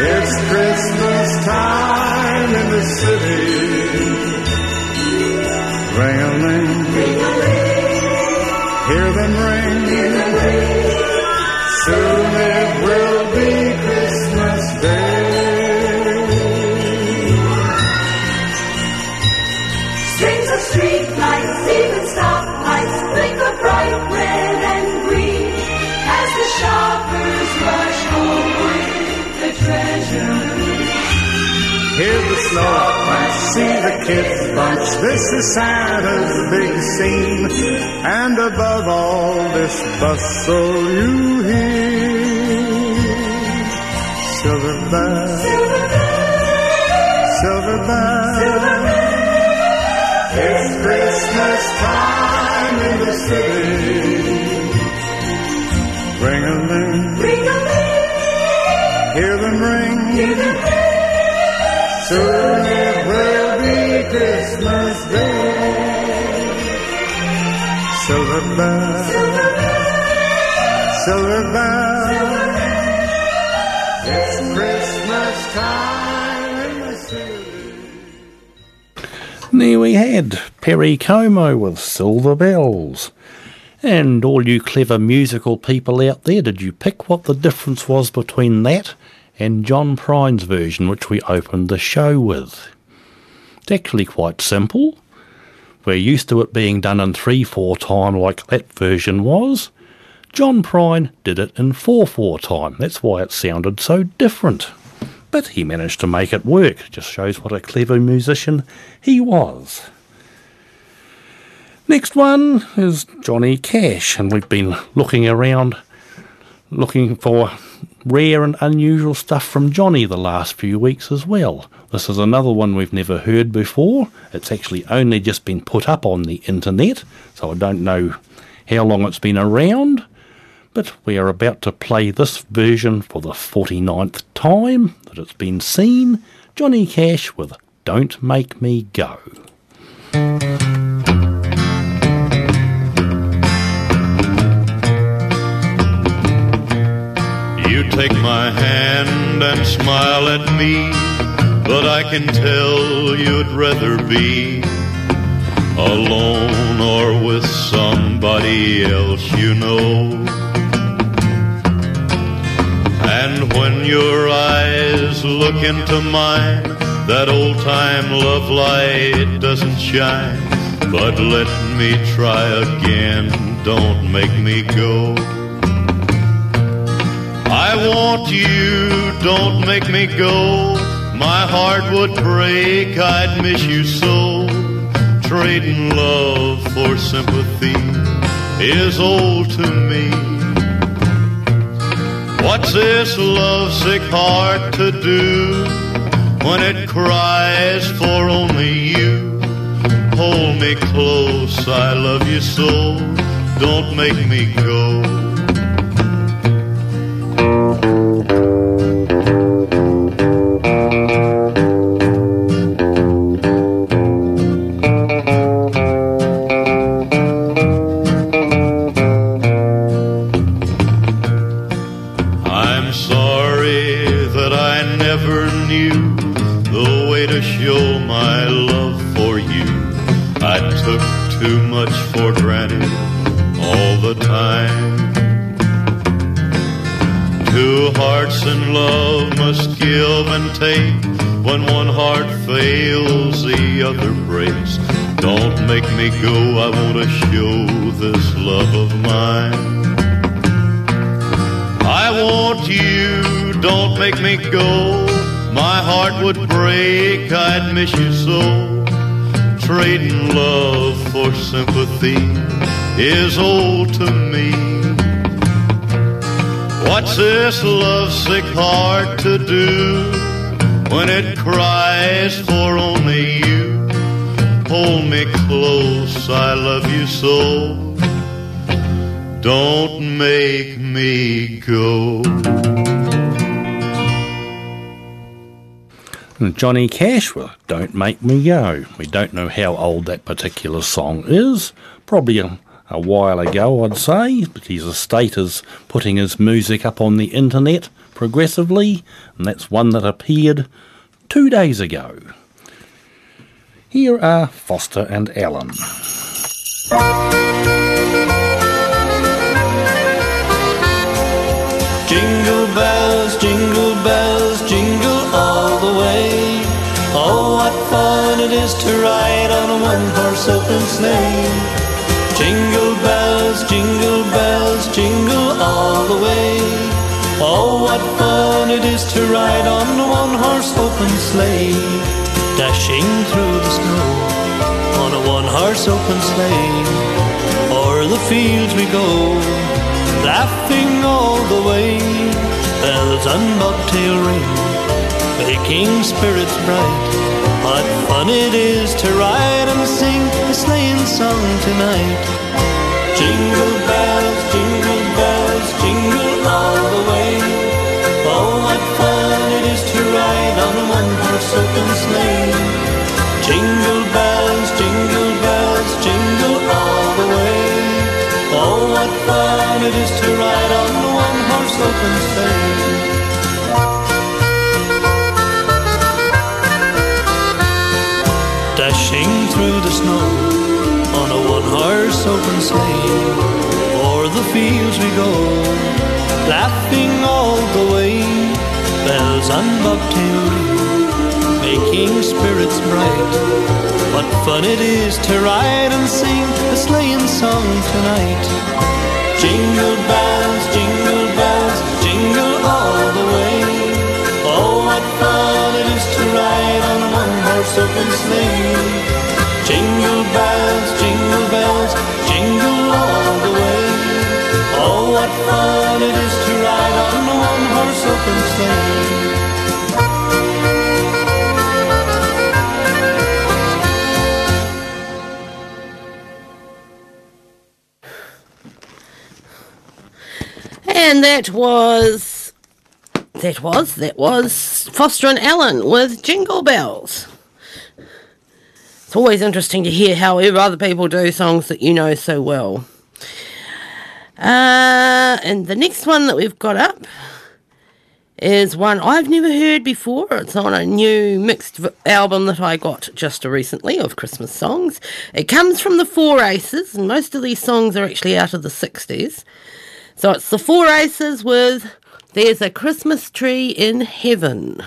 S5: It's Christmas time in the city. Ring a ling, hear them ring. Soon it will Hear the snow see the kids bunch. This is Santa's big scene. And above all this bustle you hear silver bells, silver bells. It's Christmas time in the city. Ring them in, ring a ling, hear them ring. Soon it will be Christmas Day. Silver bells, silver bells. It's Christmas time in the city.
S1: There we had Perry Como with Silver Bells. And all you clever musical people out there, did you pick what the difference was between that and John Prine's version, which we opened the show with? It's actually quite simple. We're used to it being done in 3 4 time like that version was. John Prine did it in 4 4 time. That's why it sounded so different. But he managed to make it work. Just shows what a clever musician he was. Next one is Johnny Cash, and we've been looking around looking for rare and unusual stuff from Johnny the last few weeks as well. This is another one we've never heard before. It's actually only just been put up on the internet, so I don't know how long it's been around. But we are about to play this version for the 49th time that it's been seen. Johnny Cash with Don't Make Me Go.
S11: Take my hand and smile at me, but I can tell you'd rather be alone or with somebody else you know. And when your eyes look into mine, that old time love light doesn't shine. But let me try again, don't make me go. I want you, don't make me go. My heart would break, I'd miss you so. Trading love for sympathy is old to me. What's this lovesick heart to do when it cries for only you? Hold me close, I love you so. Don't make me go. Go. My heart would break, I'd miss you so. Trading love for sympathy is old to me. What's this lovesick heart to do when it cries for only you? Hold me close, I love you so. Don't make me go.
S1: And Johnny Cash with Don't Make Me Go. We don't know how old that particular song is. Probably a, a while ago, I'd say, but his estate is putting his music up on the internet progressively, and that's one that appeared two days ago. Here are Foster and Allen.
S7: Jingle bells, is to ride on a one-horse open sleigh. Jingle bells, jingle bells, jingle all the way. Oh, what fun it is to ride on a one-horse open sleigh. Dashing through the snow on a one-horse open sleigh. O'er the fields we go laughing all the way. Bells on bobtail ring, making spirits bright. What fun it is to ride and sing a sleighing song tonight. Jingle bells, jingle bells, jingle all the way. Oh, what fun it is to ride on a one-horse open sleigh. Jingle bells, jingle bells, jingle all the way. Oh, what fun it is to ride on a one-horse open sleigh. One-horse open sleigh. O'er the fields we go, laughing all the way. Bells on bobtail ring, making spirits bright. What fun it is to ride and sing a sleighing song tonight. Jingle bells, jingle bells, jingle all the way. Oh, what fun it is to ride on a one-horse open sleigh. Jingle bells, jingle bells, jingle all the way. Oh, what fun it is to ride on a one-horse open sleigh.
S19: And that was that was that was Foster and Allen with Jingle Bells. It's always interesting to hear how other people do songs that you know so well. Uh, and the next one that we've got up is one I've never heard before. It's on a new mixed album that I got just recently of Christmas songs. It comes from the Four Aces, and most of these songs are actually out of the 60s. So it's the Four Aces with There's a Christmas Tree in Heaven.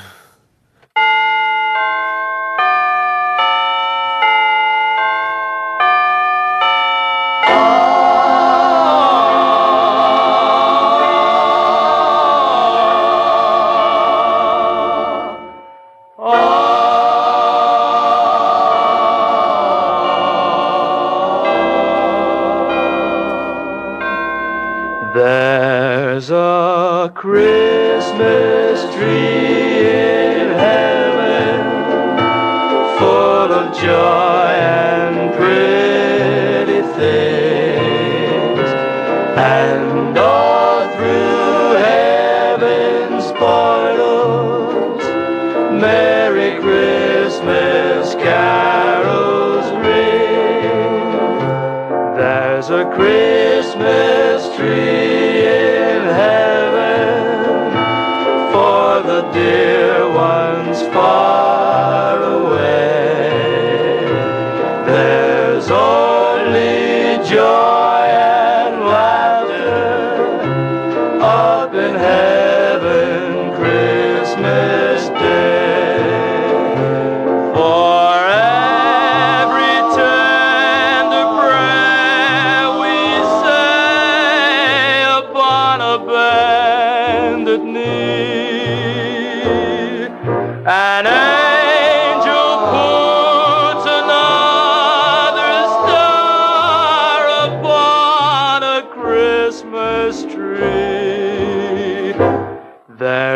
S20: Christmas tree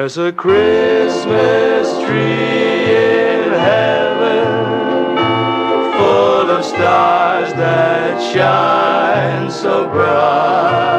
S20: There's a Christmas tree in heaven full of stars that shine so bright.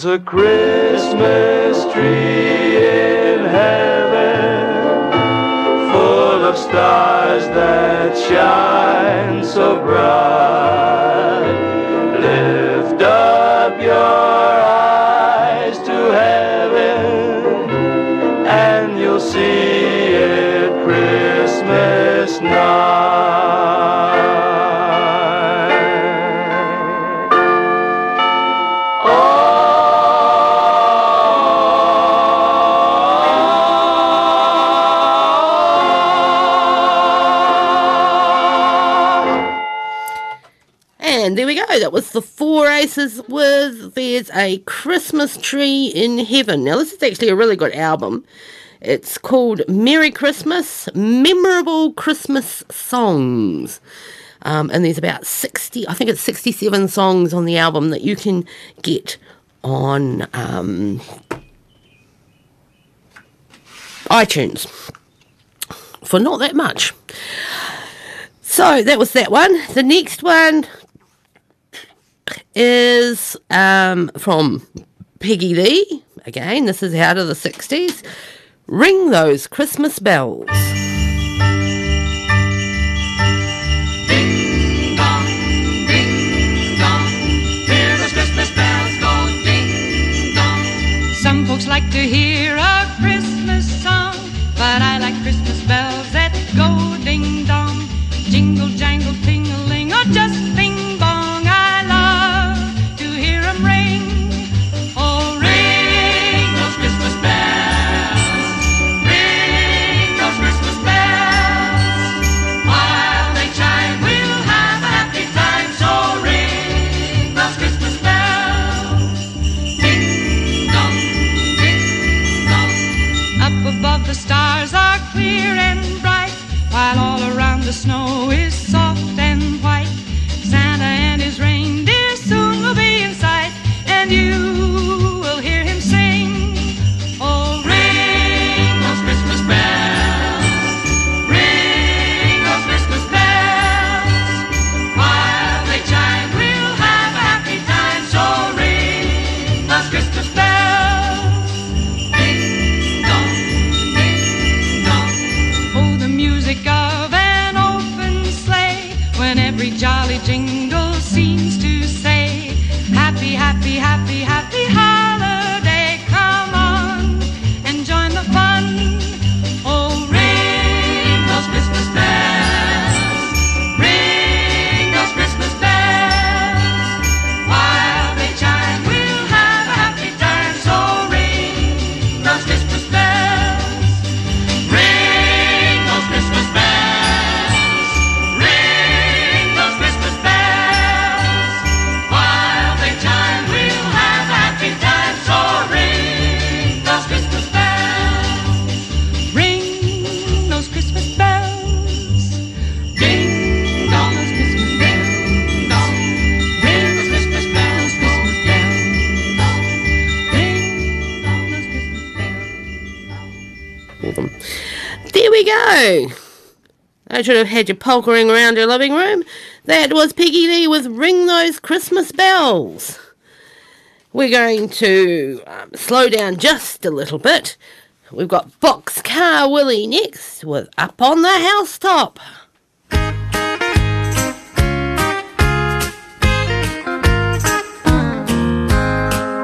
S20: There's a Christmas tree in heaven full of stars that shine so bright.
S19: That was the Four Aces with There's a Christmas Tree in Heaven. Now, this is actually a really good album. It's called Merry Christmas Memorable Christmas Songs. Um, and there's about 60, I think it's 67 songs on the album that you can get on um, iTunes for not that much. So that was that one. The next one is um, from Peggy Lee. Again, this is out of the 60s. Ring those Christmas bells.
S5: Dong, dong. Christmas bells go dong.
S21: Some folks like to hear
S19: had you polkering around your living room. That was Peggy Lee with Ring Those Christmas Bells. We're going to um, slow down just a little bit. We've got Boxcar Willie next with Up on the Housetop.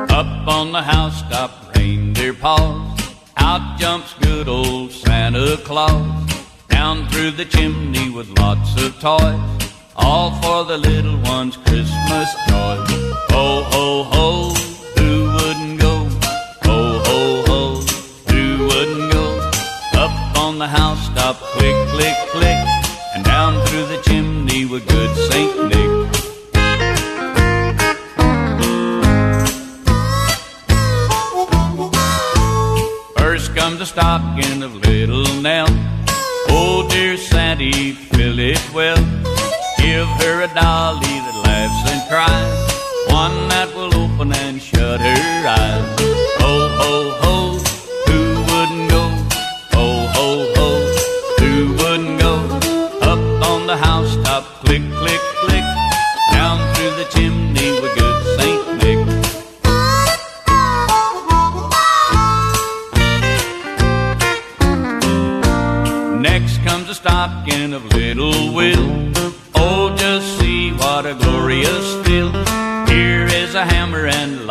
S22: Up on the housetop, reindeer paws. Out jumps good old Santa Claus. Down through the chimney with lots of toys. All for the little ones' Christmas joy. Ho, ho, ho, who wouldn't go? Ho, ho, ho, who wouldn't go? Up on the housetop, click, click, click. And down through the chimney with good Saint Nick. First comes the stocking of little Nell. Oh, dear Sandy, fill it well. Give her a dolly that laughs and cries. One that Next comes a stocking of little Will. Oh, just see what a glorious fill. Here is a hammer and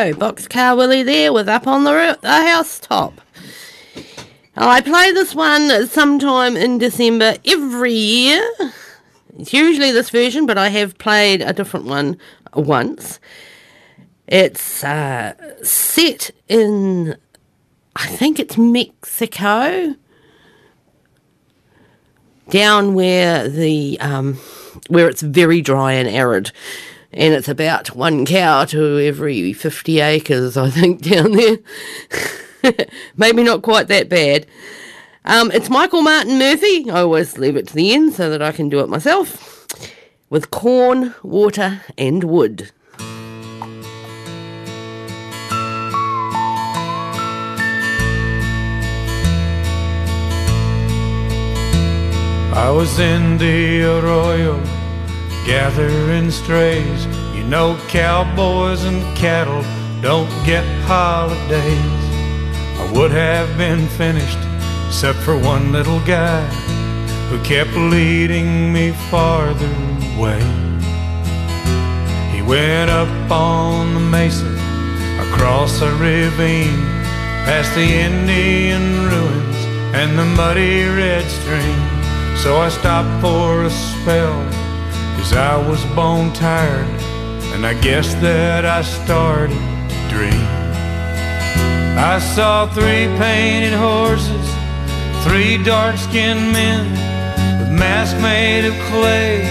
S22: Go.
S19: Boxcar Willie there with Up on the, Roo- the Housetop. I play this one sometime in December every year. It's usually this version, but I have played a different one once. It's uh, set in, I think it's Mexico, down where the um, where it's very dry and arid, and it's about one cow to every fifty acres, I think, down there. Maybe not quite that bad. Um, it's Michael Martin Murphey. I always leave it to the end so that I can do it myself. With corn, water, and wood.
S23: I was in the arroyo gathering strays. You know, cowboys and cattle don't get holidays. I would have been finished except for one little guy who kept leading me farther away. He went up on the mesa, across a ravine, past the Indian ruins and the muddy red stream. So I stopped for a spell, cause I was bone tired, and I guess that I started to dream. I saw three painted horses, three dark skinned men with masks made of clay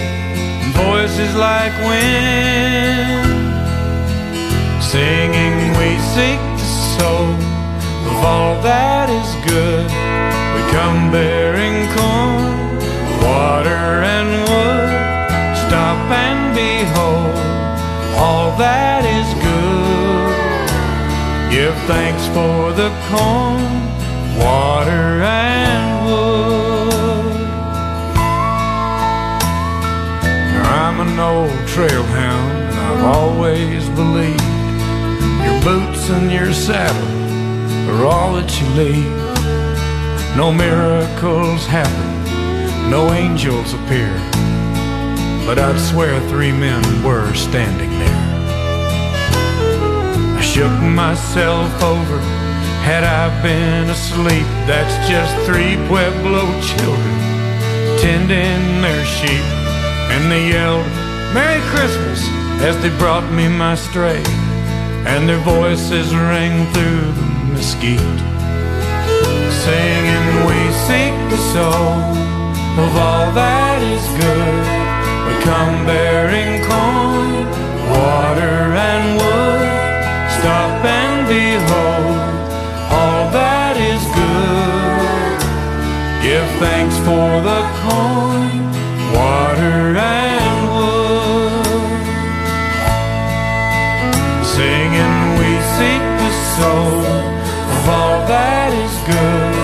S23: and voices like wind, singing, We seek the soul of all that is good. We come bearing corn water and that is good. Give thanks for the corn, water, and wood. I'm an old trail hound, and I've always believed your boots and your saddle are all that you leave. No miracles happen no angels appear, but I'd swear three men were standing there. Shook myself over, had I been asleep, that's just three Pueblo children tending their sheep, and they yelled, Merry Christmas, as they brought me my stray, and their voices rang through the mesquite, singing, We seek the soul the corn, water, and wood. Singing, we seek the soul of all that is good.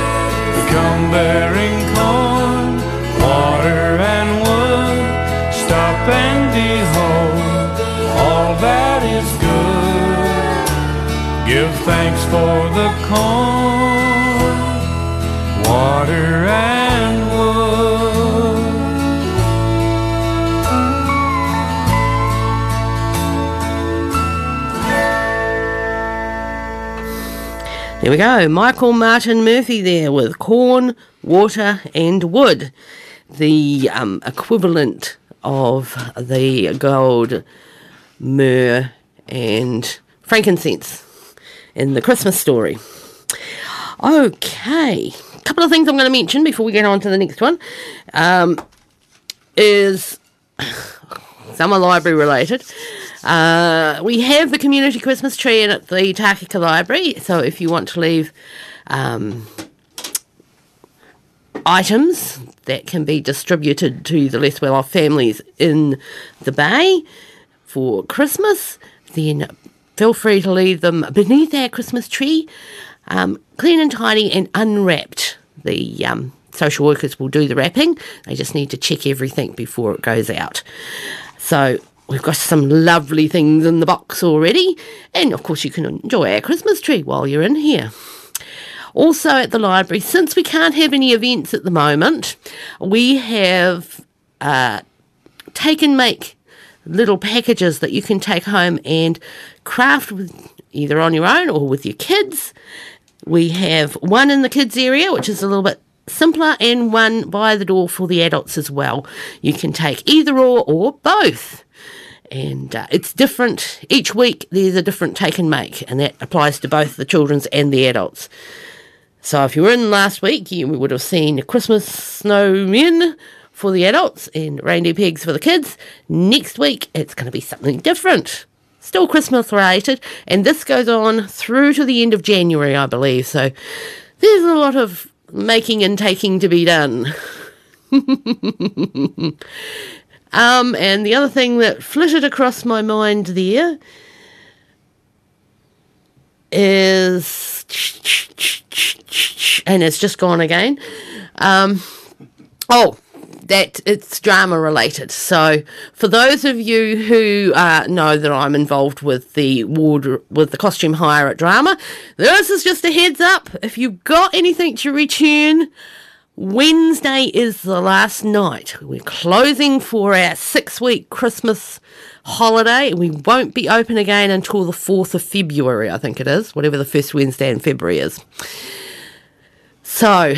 S23: We come bearing corn water and wood. Stop and behold all that is good. Give thanks for the corn,
S19: There we go. Michael Martin Murphey there with corn, water, and wood. The um, equivalent of the gold, myrrh, and frankincense in the Christmas story. Okay, a couple of things I'm going to mention before we get on to the next one um, is summer library related. Uh, we have the community Christmas tree in at the Takaka Library, so if you want to leave um, items that can be distributed to the less well off families in the bay for Christmas, then feel free to leave them beneath our Christmas tree, um, clean and tidy and unwrapped. The um, social workers will do the wrapping. They just need to check everything before it goes out. So we've got some lovely things in the box already, and of course you can enjoy our Christmas tree while you're in here. Also at the library, since we can't have any events at the moment, we have uh, take and make little packages that you can take home and craft with either on your own or with your kids. We have one in the kids area, which is a little bit simpler, and one by the door for the adults as well. You can take either or or both. And uh, it's different. Each week there's a different take and make, and that applies to both the children's and the adults. So if you were in last week, you would have seen Christmas snowmen for the adults and reindeer pigs for the kids. Next week, it's going to be something different. Still Christmas related, and this goes on through to the end of January, I believe. So there's a lot of making and taking to be done. um, and the other thing that flitted across my mind there is, and it's just gone again. Um, oh, that it's drama related. So, for those of you who uh, know that I'm involved with the ward with the costume hire at drama, this is just a heads up. If you've got anything to return, Wednesday is the last night. We're closing for our six week Christmas holiday. We won't be open again until the 4th of February, I think it is, whatever the first Wednesday in February is. So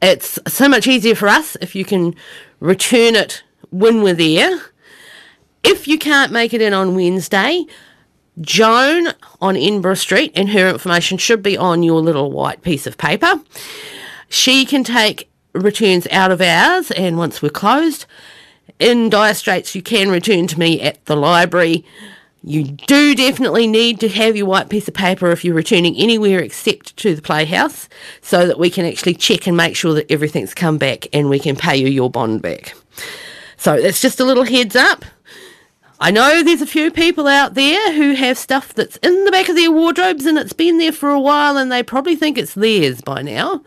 S19: it's so much easier for us if you can return it when we're there. If you can't make it in on Wednesday, Joan on Edinburgh Street, and her information should be on your little white piece of paper. She can take returns out of hours, and once we're closed, in dire straits, you can return to me at the library. You do definitely need to have your white piece of paper if you're returning anywhere except to the playhouse so that we can actually check and make sure that everything's come back and we can pay you your bond back. So that's just a little heads up. I know there's a few people out there who have stuff that's in the back of their wardrobes and it's been there for a while and they probably think it's theirs by now.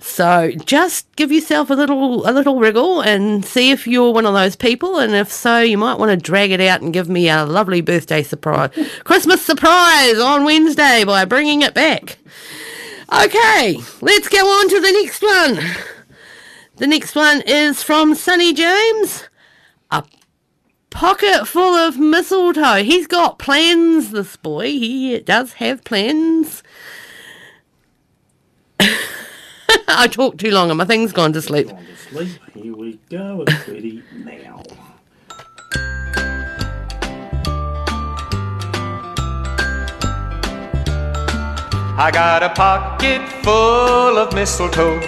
S19: So just give yourself a little a little wriggle and see if you're one of those people and if so you might want to drag it out and give me a lovely birthday surprise Christmas surprise on Wednesday by bringing it back. Okay, let's go on to the next one. The next one is from Sonny James. A pocket full of mistletoe. He's got plans, this boy. He does have plans. I talked too long and my thing's gone to sleep.
S1: Sleep. Here we go. It's ready now.
S24: I got a pocket full of mistletoe,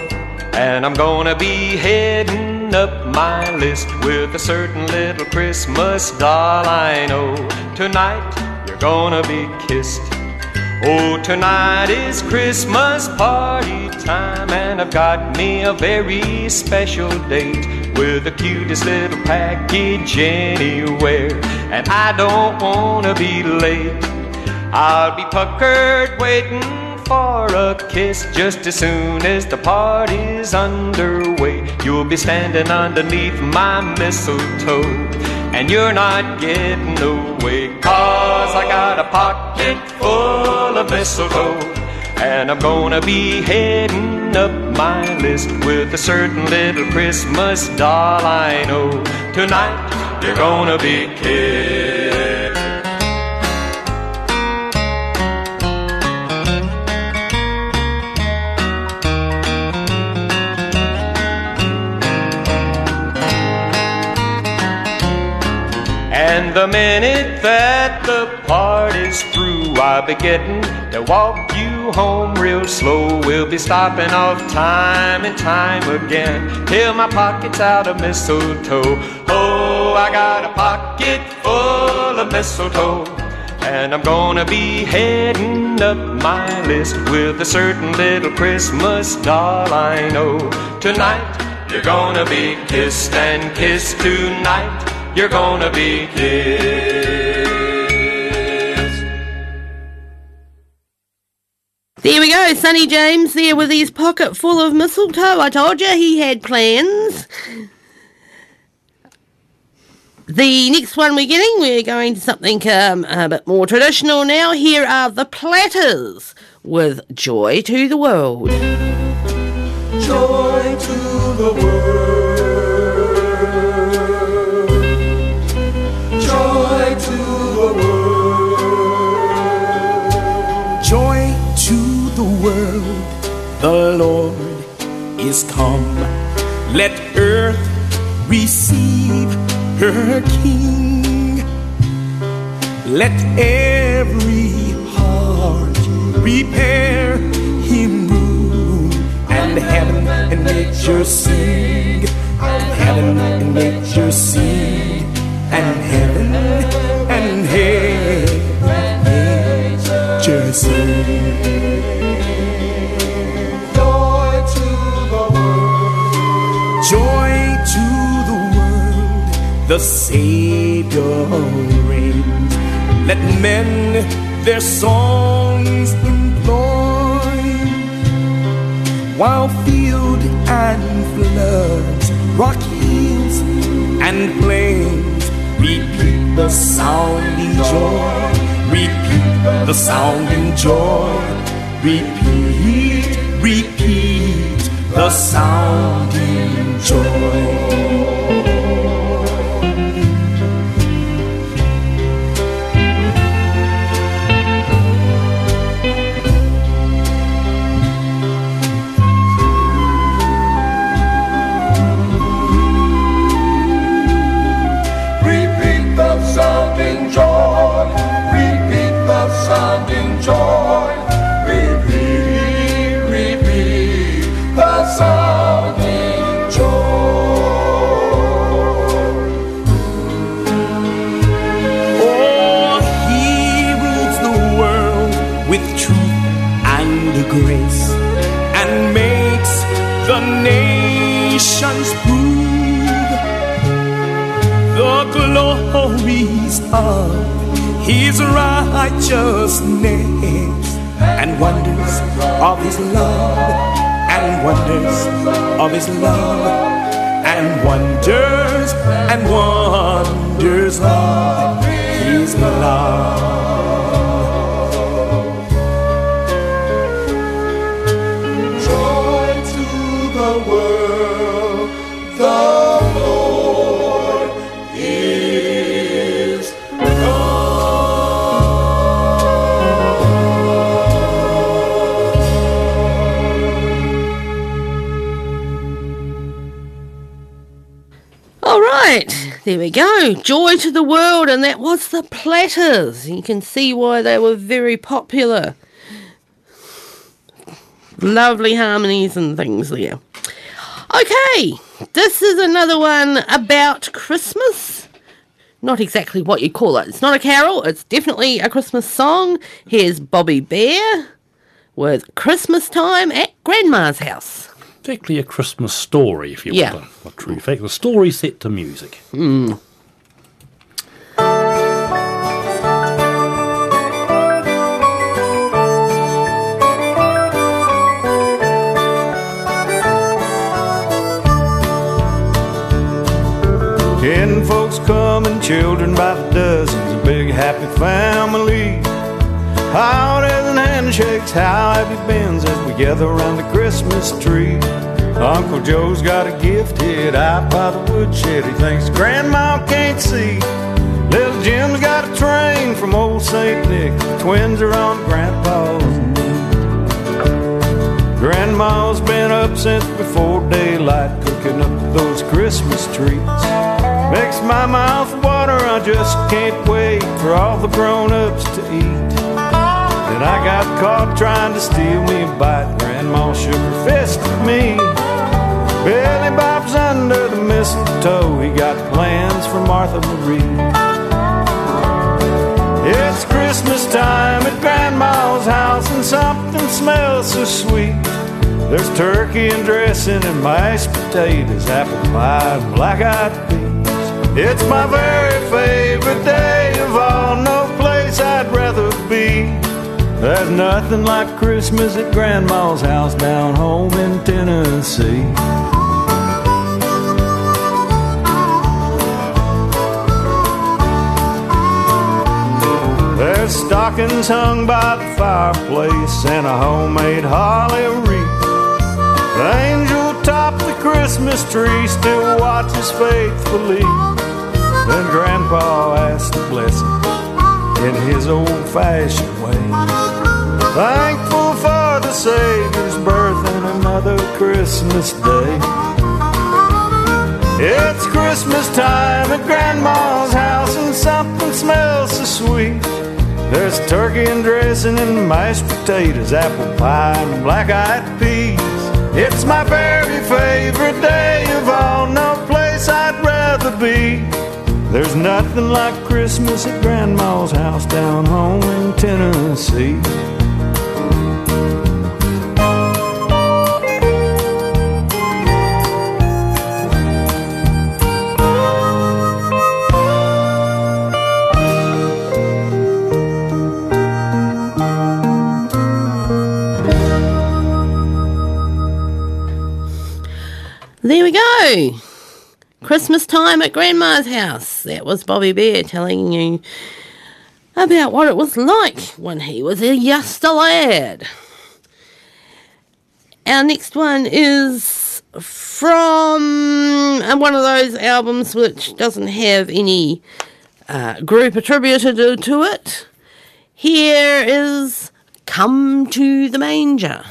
S24: and I'm gonna be heading up my list with a certain little Christmas doll I know. Tonight you're gonna be kissed. Oh, tonight is Christmas party time, and I've got me a very special date with the cutest little package anywhere, and I don't wanna be late. I'll be puckered waiting for a kiss just as soon as the party's underway. You'll be standing underneath my mistletoe, and you're not getting away. Cause I got a pocket full of mistletoe, and I'm gonna be heading up my list with a certain little Christmas doll I know. Tonight, you're gonna be kissed. And the minute that the party's through, I'll be getting to walk you home real slow. We'll be stopping off time and time again till my pocket's out of mistletoe. Oh, I got a pocket full of mistletoe. And I'm gonna be heading up my list with a certain little Christmas doll I know. Tonight, you're gonna be kissed and kissed tonight. You're gonna be kissed.
S19: There we go, Sonny James there with his pocket full of mistletoe. I told you he had plans. The next one we're getting, we're going to something um, a bit more traditional now. Here are the Platters with Joy to the World.
S25: Joy to the world. The
S26: Lord is come. Let earth receive her King. Let every heart prepare him room, and heaven and nature sing, and heaven and nature sing,
S27: the
S26: Savior reigns. Let men their songs employ, while field and floods, rock hills and plains repeat the sounding joy, repeat the sounding joy, repeat, repeat the sounding joy. Of his righteousness and wonders of his love and wonders of his love and wonders and wonders of his love.
S19: There we go. Joy to the world, and that was the Platters. You can see why they were very popular. Lovely harmonies and things there. Okay, this is another one about Christmas. Not exactly what you call it. It's not a carol, it's definitely a Christmas song. Here's Bobby Bare with Christmas Time at Grandma's House.
S1: It's actually a Christmas story, if you
S19: Yeah.
S1: want a, a true fact. The story set to music.
S19: Mm.
S28: Ten folks coming, children by the dozens, a big happy family. Howdies and handshakes, how have you been we around the Christmas tree? Uncle Joe's got a gift hid out by the woodshed. He thinks Grandma can't see. Little Jim's got a train from old St. Nick. The twins are on Grandpa's knee. Grandma's been up since before daylight, cooking up those Christmas treats. Makes my mouth water, I just can't wait for all the grown-ups to eat. Then I got caught trying to steal me a bite. Her fist at me. Billy Bob's under the mistletoe. He got plans for Martha Marie. It's Christmas time at Grandma's house, and something smells so sweet. There's turkey and dressing and mashed potatoes, apple pie and black-eyed peas. It's my very favorite day of all, no place I'd rather be. There's nothing like Christmas at Grandma's house down home in Tennessee. There's stockings hung by the fireplace and a homemade holly wreath. The angel atop the Christmas tree still watches faithfully. Then Grandpa asked a blessing in his old fashioned way. Thankful for the Savior's birth and another Christmas day. It's Christmas time at Grandma's house and something smells so sweet. There's turkey and dressing and mashed potatoes, apple pie and black-eyed peas. It's my very favorite day of all, no place I'd rather be. There's nothing like Christmas at Grandma's house down home in Tennessee.
S19: Christmas time at Grandma's house. That was Bobby Bare telling you about what it was like when he was a youngster lad. Our next one is from uh, one of those albums which doesn't have any uh, group attributed to- to it. Here is Come to the Manger.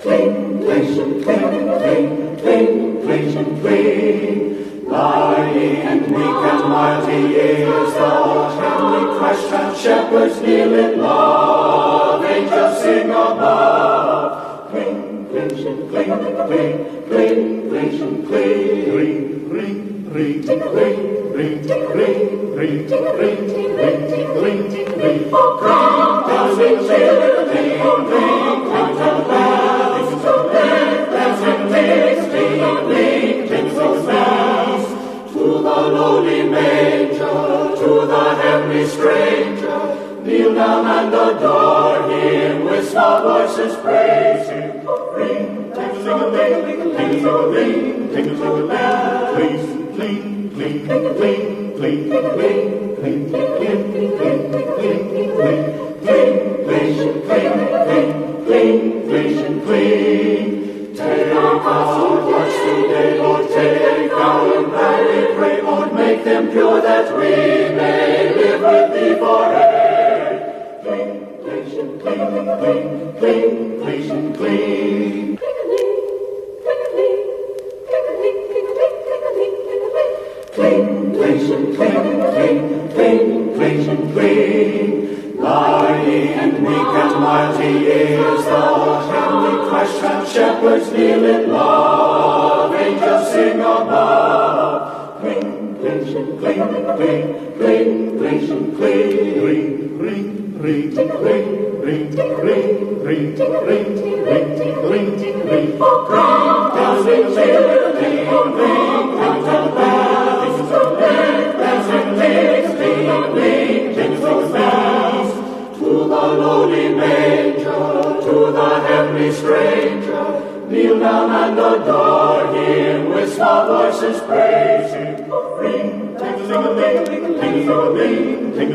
S29: Cling, cling, cling, cling. Lying and meek and mighty is the heavenly Christ, and shepherds kneel in love, angels sing above. Cling, cling, cling, cling, cling, cling, cling, cling. Ring, ring, ring, ring, ring, ring, ring, ring, ring, ring, ring. Come, come, ring, ring, ring, ring, ring, to the lowly manger, to the heavenly stranger, kneel down and adore him with small voices praise him. Ring, ting-a-ling, ting-a-ling, ting-a-ling, please, cling, cling, cling, cling, cling, cling, cling, cling, cling, cling, cling, cling, cling, cling, cling, cling. Take our hearts today, Lord, take our and pray, Lord, make them pure that we may live with thee forever. Cling, cling, cling, cling, cling, cling, cling. Cling, cling, cling, mighty is the heavenly Christ, and shepherds kneel in love, ring, ring, ring, ring, ring,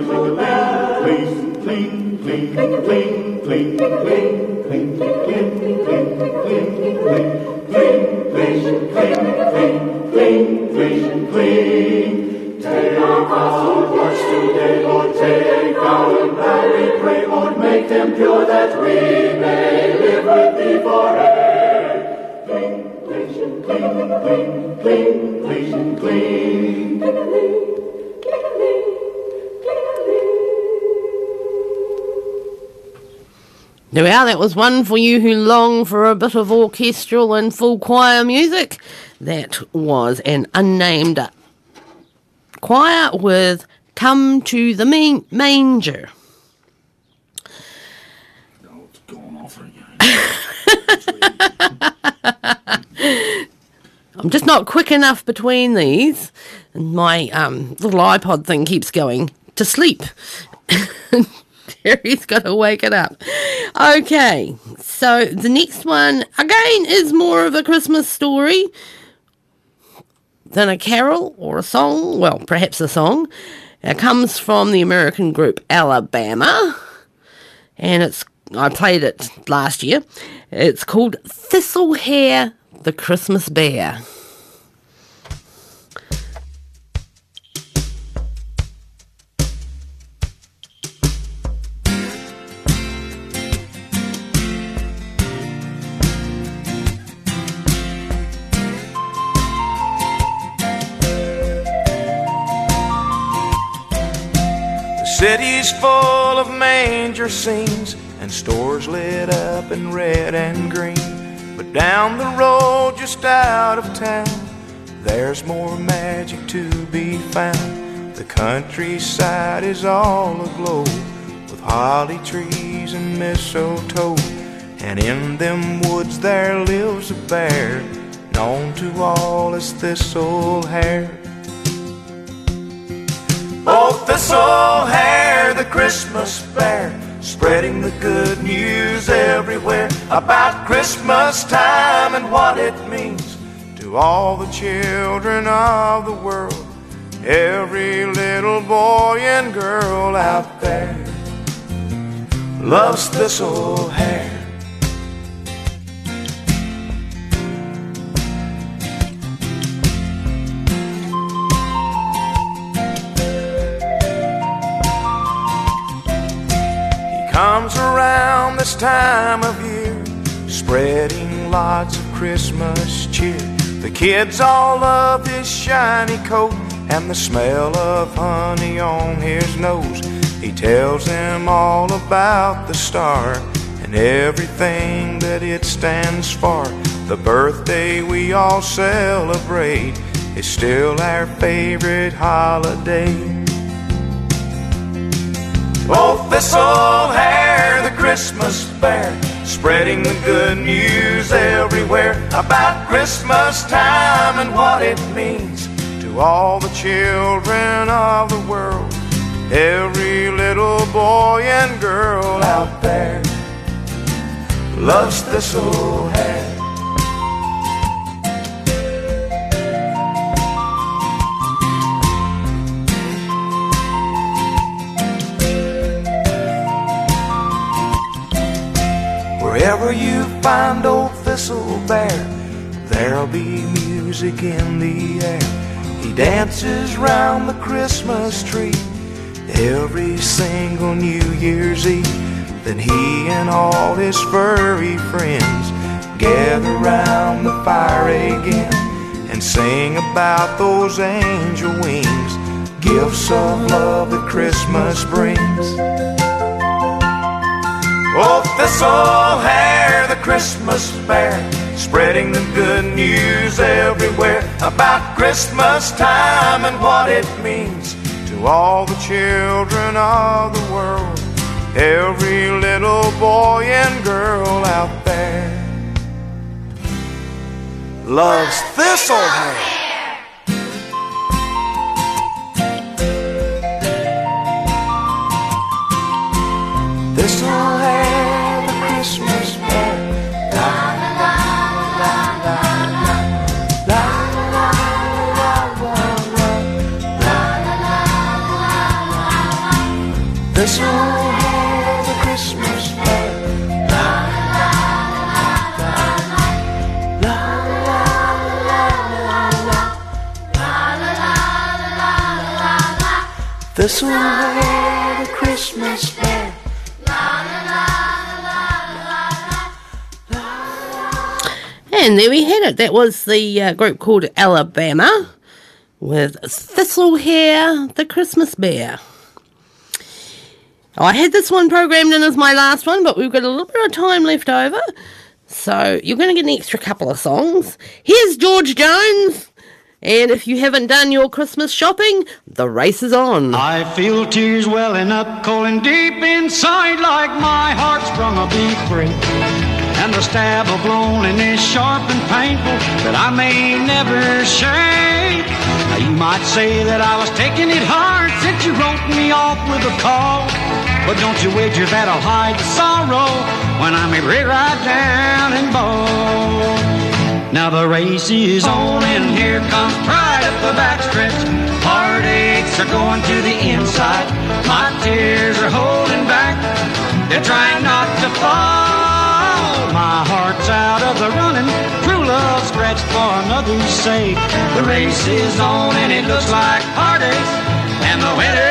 S29: ting-a-ling-a-ling, ting-a-ling-a-ling, please, cling, cling, cling, cling, cling, cling, cling, cling,
S19: Well, that was one for you who long for a bit of orchestral and full choir music. That was an unnamed choir with Come to the Man- Manger. I'm just not quick enough between these. And my um, little iPod thing keeps going to sleep. Terry's got to wake it up. Okay, so the next one, again, is more of a Christmas story than a carol or a song. Well, perhaps a song. It comes from the American group Alabama, and it's I played it last year. It's called Thistle Hair, the Christmas Bear.
S30: Cities full of manger scenes and stores lit up in red and green. But down the road, just out of town, there's more magic to be found. The countryside is all aglow with holly trees and mistletoe. And in them woods there lives a bear, known to all as Thistle Hair. Oh, Thistle Hair, the Christmas bear, spreading the good news everywhere about Christmas time and what it means to all the children of the world. Every little boy and girl out there loves Thistle. Comes around this time of year, spreading lots of Christmas cheer. The kids all love his shiny coat and the smell of honey on his nose. He tells them all about the star and everything that it stands for. The birthday we all celebrate is still our favorite holiday. Oh, Thistle Hair, the Christmas bear, spreading the good news everywhere about Christmas time and what it means to all the children of the world. Every little boy and girl out there loves Thistle Hair. Wherever you find old Thistle Bear, there'll be music in the air. He dances round the Christmas tree every single New Year's Eve. Then he and all his furry friends gather round the fire again and sing about those angel wings, gifts of love that Christmas brings. Oh, Thistle Hair, the Christmas bear, spreading the good news everywhere about Christmas time and what it means to all the children of the world. Every little boy and girl out there loves Thistle Hair. La. The Christmas. La la la la la. La la la la la. La la la la la. Hair, the Christmas.
S19: And there we had it. That was the uh, group called Alabama with Thistle Hair, the Christmas Bear. I had this one programmed in as my last one, but we've got a little bit of time left over. So you're going to get an extra couple of songs. Here's George Jones. And if you haven't done your Christmas shopping, the race is on.
S31: I feel tears welling up, calling deep inside, like my heart's sprung a beat break. And the stab of loneliness sharp and painful that I may never shake. Now you might say that I was taking it hard since you wrote me off with a call. But don't you wager that I'll hide the sorrow when I'm right down and bawl. Now the race is on and here comes pride up the backstretch. Heartaches are going to the inside. My tears are holding back. They're trying not to fall. My heart's out of the running. True love scratched for another's sake. The race is on and it looks like heartaches. And the winner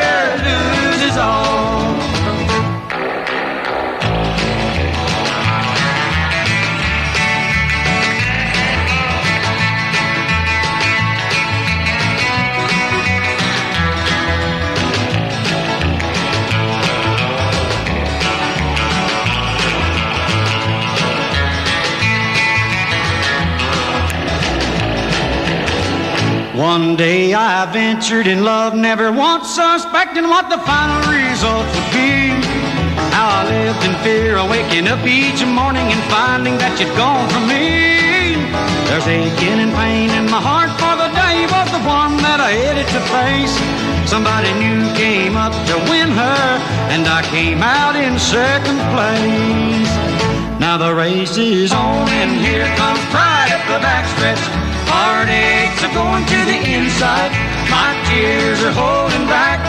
S31: One day I ventured in love, never once suspecting what the final result would be. How I lived in fear of waking up each morning and finding that you'd gone from me. There's aching and pain in my heart for the day was the one that I headed to face. Somebody new came up to win her, and I came out in second place. Now the race is on, and here comes pride at the backstretch. Heartaches are going to the inside. My tears are holding back.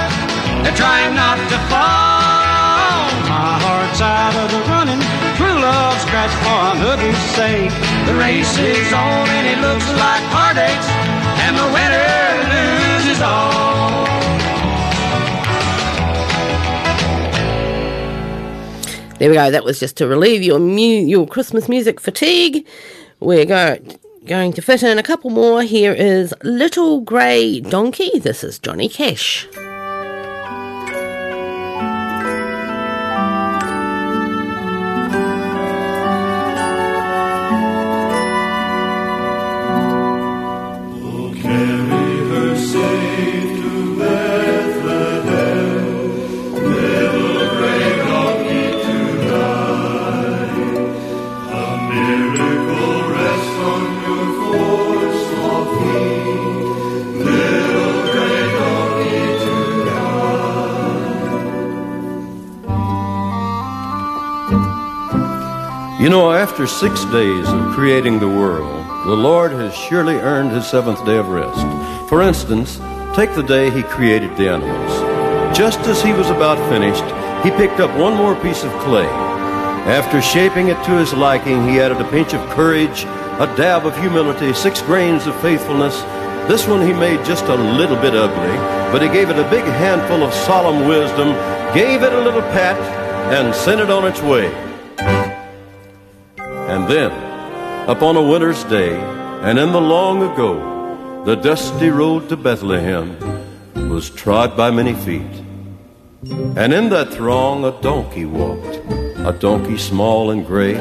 S31: They're trying not to fall. My heart's out of the running. True love for another's sake. The race is on and it looks like heartaches. And the winner loses all.
S19: There we go. That was just to relieve your mu- your Christmas music fatigue. We're go- going to fit in a couple more. Here is Little Grey Donkey. This is Johnny Cash.
S32: You know, after six days of creating the world, the Lord has surely earned his seventh day of rest. For instance, take the day he created the animals. Just as he was about finished, he picked up one more piece of clay. After shaping it to his liking, he added a pinch of courage, a dab of humility, six grains of faithfulness. This one he made just a little bit ugly, but he gave it a big handful of solemn wisdom, gave it a little pat, and sent it on its way. And then, upon a winter's day, and in the long ago, the dusty road to Bethlehem was trod by many feet. And in that throng a donkey walked, a donkey small and gray,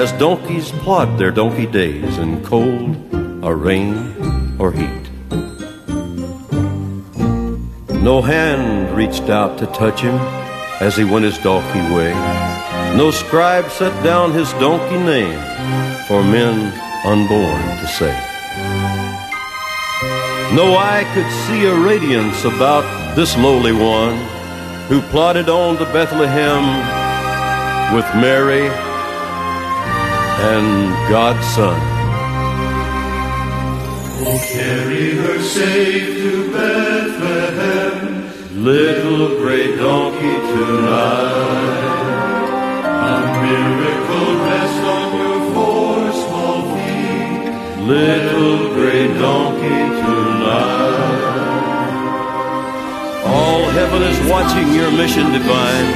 S32: as donkeys plod their donkey days in cold or rain or heat. No hand reached out to touch him as he went his donkey way. No scribe set down his donkey name for men unborn to say. No eye could see a radiance about this lowly one who plodded on to Bethlehem with Mary and God's Son.
S25: Oh, carry her safe to Bethlehem,
S32: Little gray donkey tonight.
S25: Miracle rests on your four small feet.
S32: Little gray donkey tonight. All heaven is watching your mission divine,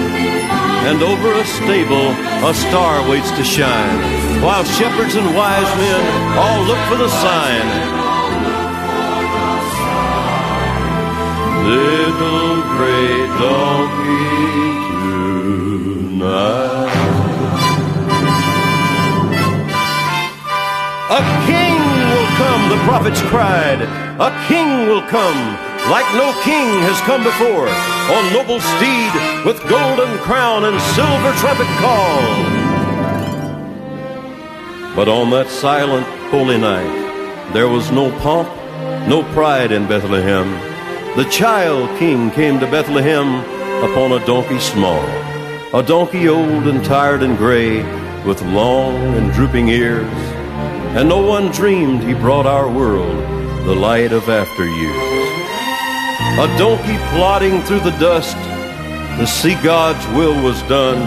S32: and over a stable a star waits to shine, while shepherds and wise men all look for the sign. Little gray donkey tonight. A king will come, the prophets cried. A king will come, like no king has come before, on noble steed with golden crown and silver trumpet call. But on that silent, holy night, there was no pomp, no pride in Bethlehem. The child king came to Bethlehem upon a donkey small, a donkey old and tired and gray, with long and drooping ears. And no one dreamed he brought our world the light of after years. A donkey plodding through the dust to see God's will was done,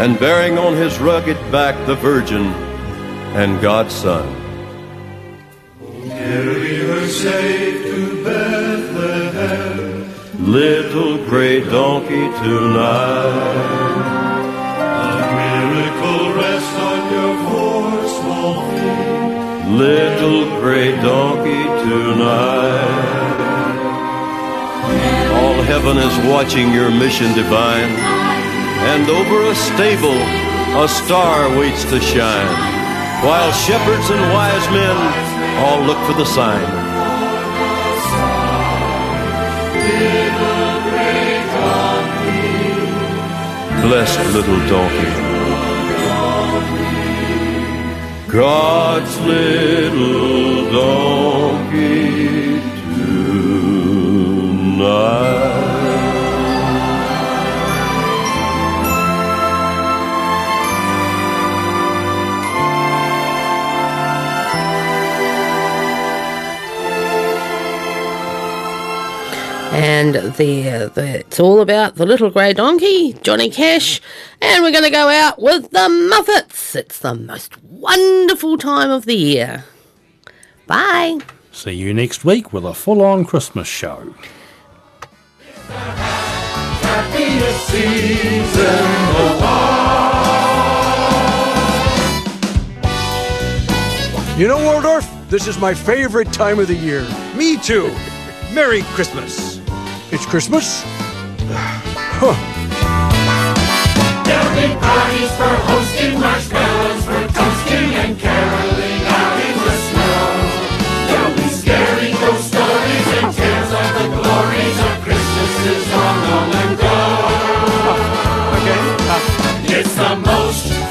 S32: and bearing on his rugged back the Virgin and God's Son.
S25: Carry her safe to Bethlehem,
S32: Little gray donkey tonight. little gray donkey tonight. All heaven is watching your mission divine, and over a stable a star waits to shine, while shepherds and wise men all look for the sign. Blessed little donkey. God's little donkey tonight.
S19: And the, uh, the it's all about the little grey donkey, Johnny Cash, and we're going to go out with the Muppets. It's the most wonderful time of the year. Bye.
S1: See you next week with a full on Christmas show.
S33: happiest season of all.
S26: You know, Waldorf, this is my favorite time of the year. Me too. Merry Christmas. It's Christmas? Huh.
S33: There'll be parties for hosting, marshmallows